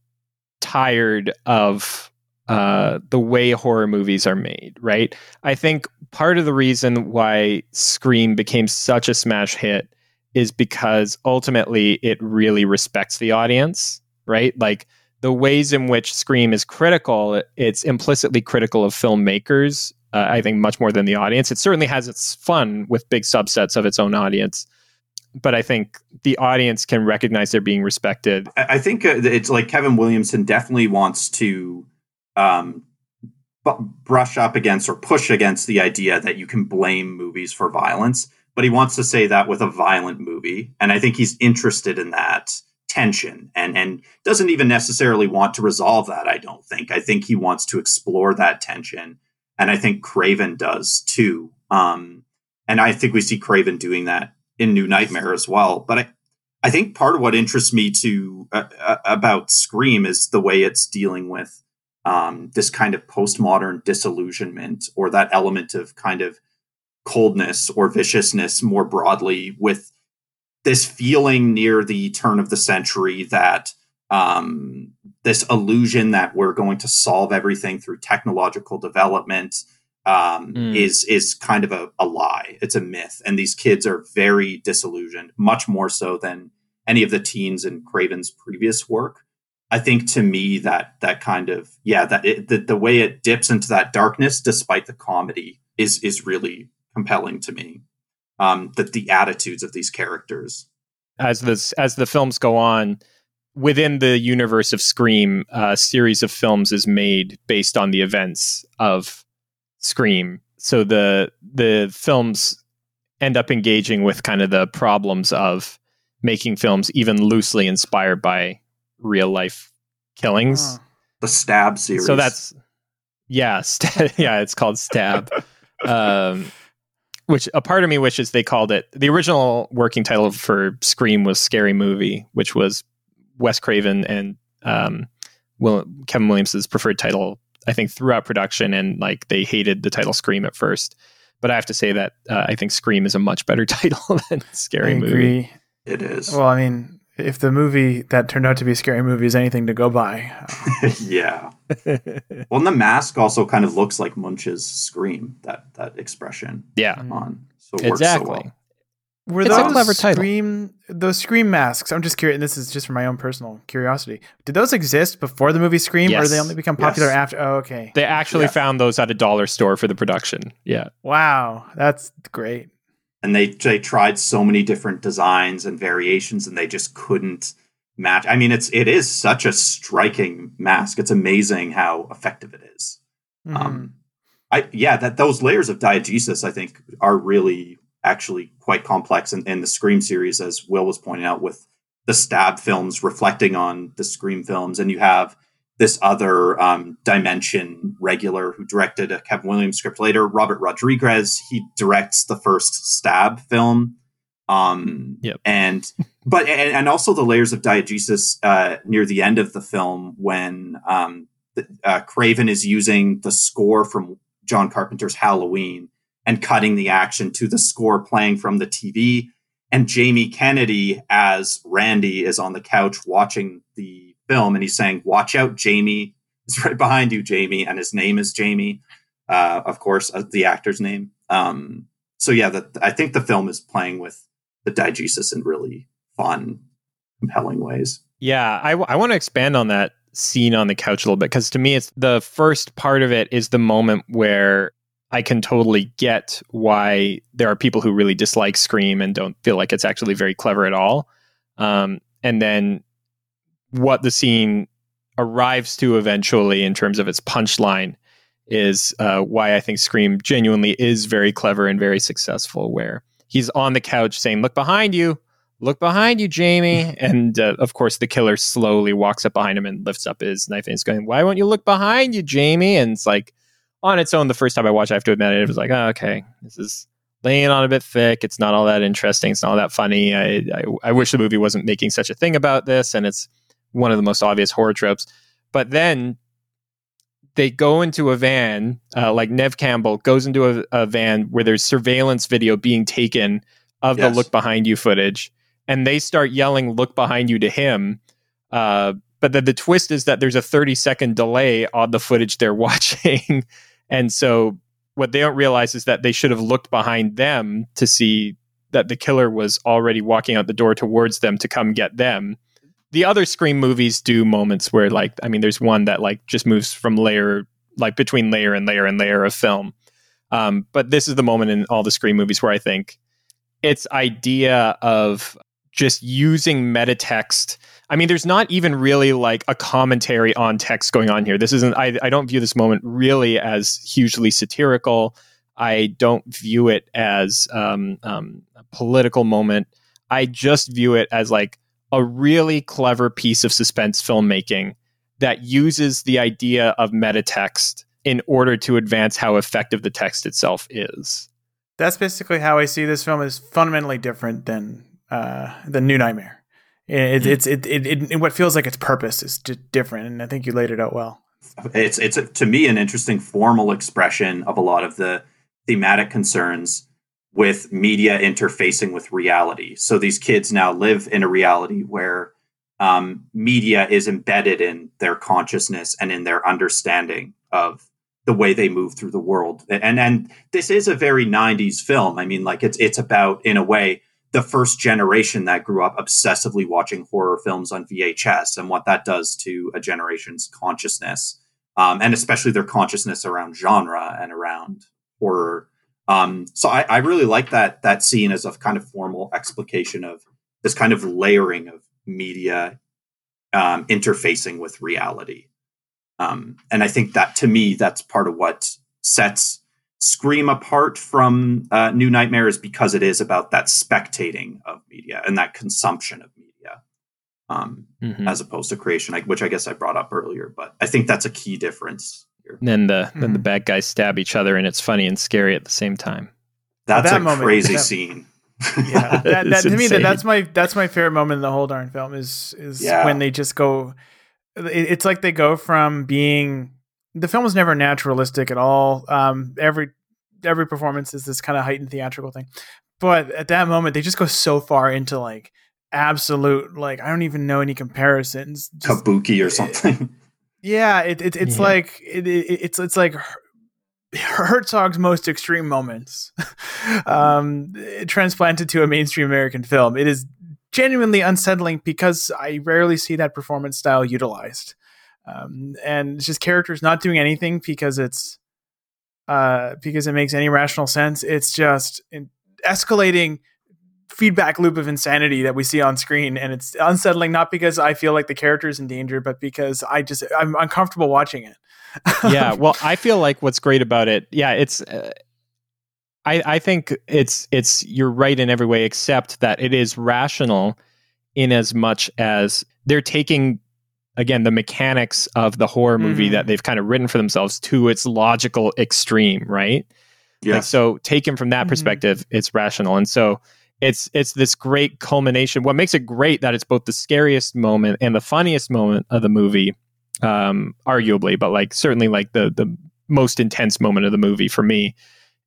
tired of uh, the way horror movies are made, right? I think part of the reason why Scream became such a smash hit is because ultimately it really respects the audience, right? Like the ways in which Scream is critical, it's implicitly critical of filmmakers. Uh, I think much more than the audience. It certainly has its fun with big subsets of its own audience, but I think the audience can recognize they're being respected. I think uh, it's like Kevin Williamson definitely wants to um, bu- brush up against or push against the idea that you can blame movies for violence, but he wants to say that with a violent movie, and I think he's interested in that tension and and doesn't even necessarily want to resolve that. I don't think. I think he wants to explore that tension, and I think Craven does too. Um, and I think we see Craven doing that in New Nightmare as well. But I, I think part of what interests me to uh, uh, about Scream is the way it's dealing with um, this kind of postmodern disillusionment or that element of kind of coldness or viciousness more broadly with this feeling near the turn of the century that um, this illusion that we're going to solve everything through technological development um, Mm. is is kind of a, a lie. It's a myth, and these kids are very disillusioned, much more so than any of the teens in Craven's previous work. I think to me that that kind of yeah that it, the, the way it dips into that darkness despite the comedy is is really compelling to me. Um, that the attitudes of these characters. as this as the films go on within the universe of Scream, a series of films is made based on the events of Scream. So the the films end up engaging with kind of the problems of making films even loosely inspired by real life killings. The Stab series. So that's yeah, st- yeah. It's called Stab, um, which a part of me wishes they called it. The original working title for Scream was Scary Movie, which was Wes Craven and um, Will, Kevin Williamson's preferred title. I think throughout production, and like they hated the title Scream at first. But I have to say that uh, I think Scream is a much better title than Scary I Movie. it is. Well, I mean, if the movie that turned out to be a scary movie is anything to go by, uh, yeah. Well, and the mask also kind of looks like Munch's scream. That that expression yeah, on. So it works so exactly. well. Were It's a those clever title. scream those scream masks? I'm just curious. And this is just for my own personal curiosity. Did those exist before the movie Scream, or Yes. did they only become popular Yes. after? Oh, okay. They actually Yeah. found those at a dollar store for the production. Yeah. Wow, that's great. and they they tried so many different designs and variations and they just couldn't match i mean it's it is such a striking mask it's amazing how effective it is. Mhm. um i yeah that those layers of diegesis i think are really actually quite complex in, in the scream series as will was pointing out with the stab films reflecting on the scream films and you have this other um, dimension regular who directed a kevin williamson script later robert rodriguez he directs the first stab film um Yep. and but and, and also the layers of diegesis uh near the end of the film when um the, uh, craven is using the score from john carpenter's halloween and cutting the action to the score playing from the tv and Jamie Kennedy as Randy is on the couch watching the film, and he's saying, "Watch out, Jamie is right behind you, Jamie," and his name is Jamie, uh, of course, uh, the actor's name. Um, so yeah, that I think the film is playing with the diegesis in really fun, compelling ways. Yeah, I, w- I want to expand on that scene on the couch a little bit because to me, it's the first part of it is the moment where I can totally get why there are people who really dislike Scream and don't feel like it's actually very clever at all. Um, and then what the scene arrives to eventually in terms of its punchline is uh, why I think Scream genuinely is very clever and very successful. Where he's on the couch saying, "Look behind you, look behind you, Jamie," and uh, of course the killer slowly walks up behind him and lifts up his knife and he's going, "Why won't you look behind you, Jamie?" And it's like on its own, the first time I watched, I have to admit, it was like, oh, okay, this is laying on a bit thick. It's not all that interesting. It's not all that funny. I, I, I wish the movie wasn't making such a thing about this, and it's one of the most obvious horror tropes. But then they go into a van, uh, like Neve Campbell goes into a, a, van where there's surveillance video being taken of yes. the look behind you footage, and they start yelling "look behind you" to him. Uh, but then the twist is that there's a 30 second delay on the footage they're watching, and so what they don't realize is that they should have looked behind them to see that the killer was already walking out the door towards them to come get them the other Scream movies do moments where, like, I mean, there's one that like just moves from layer, like between layer and layer and layer of film. Um, but this is the moment in all the Scream movies where I think its idea of just using meta text. I mean, there's not even really like a commentary on text going on here. This isn't. I, I don't view this moment really as hugely satirical. I don't view it as um, um, a political moment. I just view it as like a really clever piece of suspense filmmaking that uses the idea of meta text in order to advance how effective the text itself is. That's basically how I see this film is fundamentally different than uh, the New Nightmare. It, mm. It's it, it, it, it, what feels like its purpose is different, and I think you laid it out well. It's it's a, to me an interesting formal expression of a lot of the thematic concerns with media interfacing with reality. So these kids now live in a reality where um, media is embedded in their consciousness and in their understanding of the way they move through the world. And and this is a very 90s film. I mean, like it's it's about in a way the first generation that grew up obsessively watching horror films on VHS and what that does to a generation's consciousness, um, and especially their consciousness around genre and around horror um, so I, I really like that that scene as a kind of formal explication of this kind of layering of media um, interfacing with reality. Um, and I think that to me, that's part of what sets Scream apart from uh, New Nightmares because it is about that spectating of media and that consumption of media, um, mm-hmm. as opposed to creation, which I guess I brought up earlier. But I think that's a key difference and then the mm-hmm. then the bad guys stab each other, and it's funny and scary at the same time. That's that a moment, crazy that, scene. yeah, that, that to me that, that's my that's my favorite moment in the whole darn film is is yeah. when they just go. it's like they go from being the film was never naturalistic at all. Um, every every performance is this kind of heightened theatrical thing, but at that moment they just go so far into like absolute like I don't even know any comparisons. Just, Kabuki or something. Yeah, it, it it's yeah. like it, it, it's it's like Herzog's most extreme moments, um, transplanted to a mainstream American film. It is genuinely unsettling because I rarely see that performance style utilized, um, and it's just characters not doing anything because it's uh, because it makes any rational sense. It's just an escalating feedback loop of insanity that we see on screen and it's unsettling not because i feel like the character is in danger but because i just i'm uncomfortable watching it yeah well i feel like what's great about it yeah it's uh, i i think it's it's you're right in every way except that it is rational in as much as they're taking again the mechanics of the horror movie mm-hmm. that they've kind of written for themselves to its logical extreme right yeah like, so taken from that mm-hmm. perspective it's rational and so it's it's this great culmination. What makes it great that it's both the scariest moment and the funniest moment of the movie, um, arguably, but like certainly like the the most intense moment of the movie for me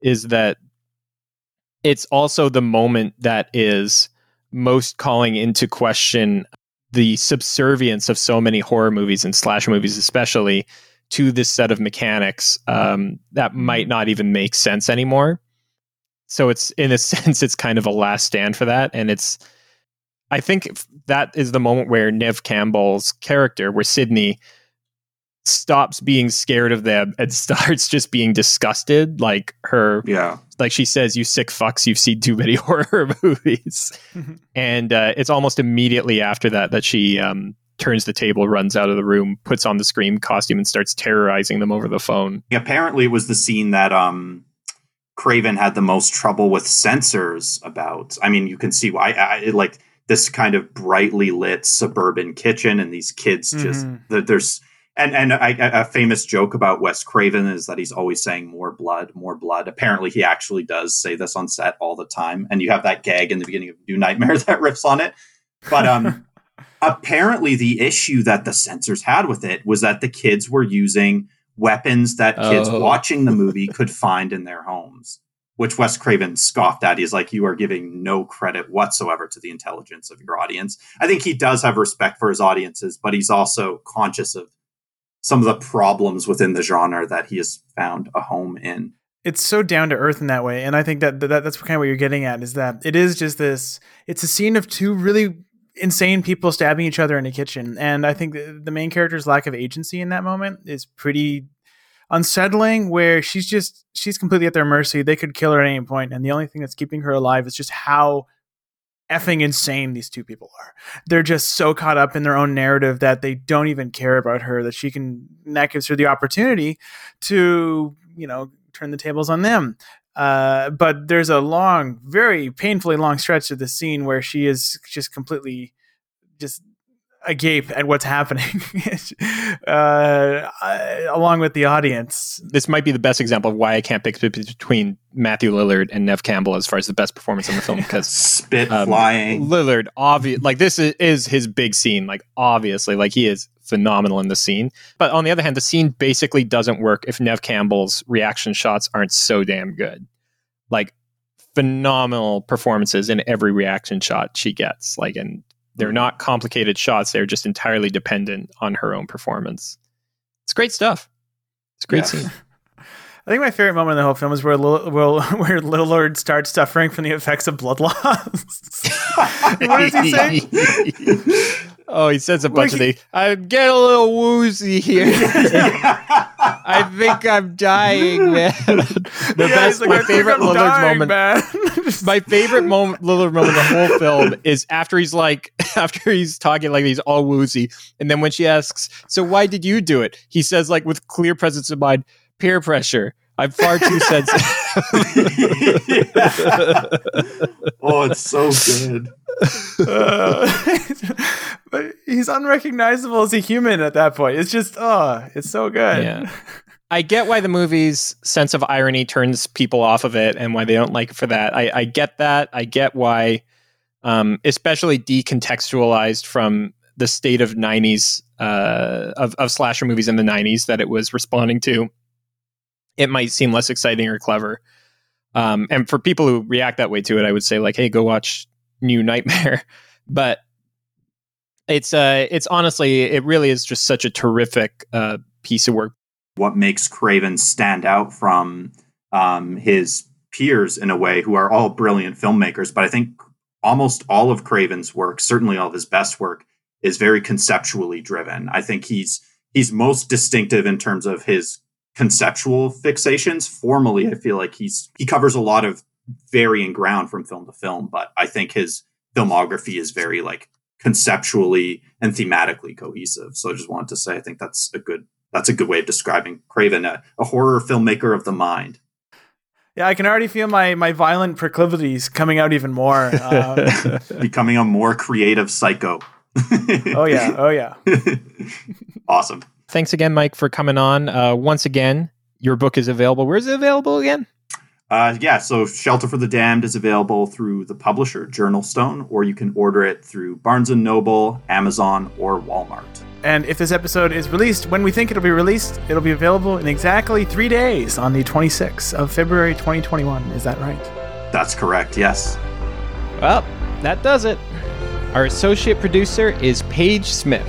is that it's also the moment that is most calling into question the subservience of so many horror movies and slasher movies, especially to this set of mechanics um, that might not even make sense anymore. So it's in a sense, it's kind of a last stand for that, and it's. I think that is the moment where Neve Campbell's character, where Sidney stops being scared of them and starts just being disgusted. Like her, yeah, like she says, "You sick fucks, you've seen too many horror movies," and uh, it's almost immediately after that that she um, turns the table, runs out of the room, puts on the scream costume, and starts terrorizing them over the phone. Apparently, it was the scene that um, Craven had the most trouble with censors about. I mean, you can see why. I, I, like this kind of brightly lit suburban kitchen, and these kids just mm-hmm. there's and and a famous joke about Wes Craven is that he's always saying more blood, more blood. Apparently, he actually does say this on set all the time. And you have that gag in the beginning of New Nightmare that riffs on it. But um, apparently, the issue that the censors had with it was that the kids were using weapons that kids oh. watching the movie could find in their homes. Which Wes Craven scoffed at. He's like, you are giving no credit whatsoever to the intelligence of your audience. I think he does have respect for his audiences, but he's also conscious of some of the problems within the genre that he has found a home in. It's so down to earth in that way, and I think that, that that's kind of what you're getting at is that it is just this. It's a scene of two really insane people stabbing each other in a kitchen, and I think the main character's lack of agency in that moment is pretty unsettling. Where she's just she's completely at their mercy. They could kill her at any point, and the only thing that's keeping her alive is just how effing insane these two people are. They're just so caught up in their own narrative that they don't even care about her that she can that gives her the opportunity to, you know, turn the tables on them. Uh, but there's a long, very painfully long stretch of the scene where she is just completely just agape at what's happening uh, along with the audience. This might be the best example of why I can't pick between Matthew Lillard and Neve Campbell as far as the best performance in the film because spit um, flying. Lillard obvious like this is, is his big scene like obviously like he is phenomenal in the scene. But on the other hand the scene basically doesn't work if Neve Campbell's reaction shots aren't so damn good. Like phenomenal performances in every reaction shot she gets like and they're not complicated shots. They're just entirely dependent on her own performance. It's great stuff. It's a great yeah. scene. I think my favorite moment in the whole film is where Lil, where Lillard starts suffering from the effects of blood loss. what does he say? Oh, he says a bunch of things. I get a little woozy here. I think I'm dying, man. the yeah, best, like, my favorite Lillard moment. my favorite moment, Lillard moment, the whole film is after he's like, after he's talking like he's all woozy, and then when she asks, "So why did you do it?" He says, like with clear presence of mind, peer pressure. I'm far too sensitive. oh, it's so good. Uh, but he's unrecognizable as a human at that point. It's just, oh, it's so good. Yeah. I get why the movie's sense of irony turns people off of it and why they don't like it for that. I, I get that. I get why, um, especially decontextualized from the state of 90s, uh, of, of slasher movies in the 90s that it was responding to it might seem less exciting or clever. Um, and for people who react that way to it, I would say like, hey, go watch New Nightmare. but it's uh, it's honestly, it really is just such a terrific uh, piece of work. What makes Craven stand out from um, his peers in a way, who are all brilliant filmmakers, but I think almost all of Craven's work, certainly all of his best work, is very conceptually driven. I think he's he's most distinctive in terms of his conceptual fixations. Formally, I feel like he's he covers a lot of varying ground from film to film, but I think his filmography is very like conceptually and thematically cohesive. So I just wanted to say I think that's a good that's a good way of describing Craven, a, a horror filmmaker of the mind. Yeah, I can already feel my my violent proclivities coming out even more. Um, Becoming a more creative psycho. oh yeah, oh yeah. awesome. Thanks again, Mike, for coming on. Uh, once again, your book is available. Where is it available again? Uh, yeah, so Shelter for the Damned is available through the publisher JournalStone, or you can order it through Barnes and Noble, Amazon, or Walmart. And if this episode is released when we think it'll be released, it'll be available in exactly three days on the 26th of February 2021. Is that right? That's correct, yes. Well, that does it. Our associate producer is Paige Smith.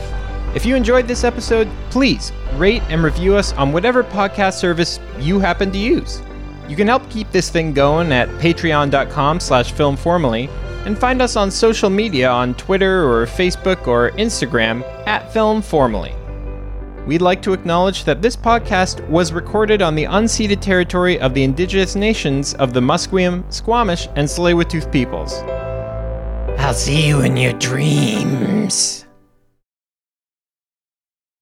If you enjoyed this episode, please rate and review us on whatever podcast service you happen to use. You can help keep this thing going at patreon.com slash filmformally and find us on social media on Twitter or Facebook or Instagram at filmformally. We'd like to acknowledge that this podcast was recorded on the unceded territory of the indigenous nations of the Musqueam, Squamish, and Tsleil-Waututh peoples. I'll see you in your dreams.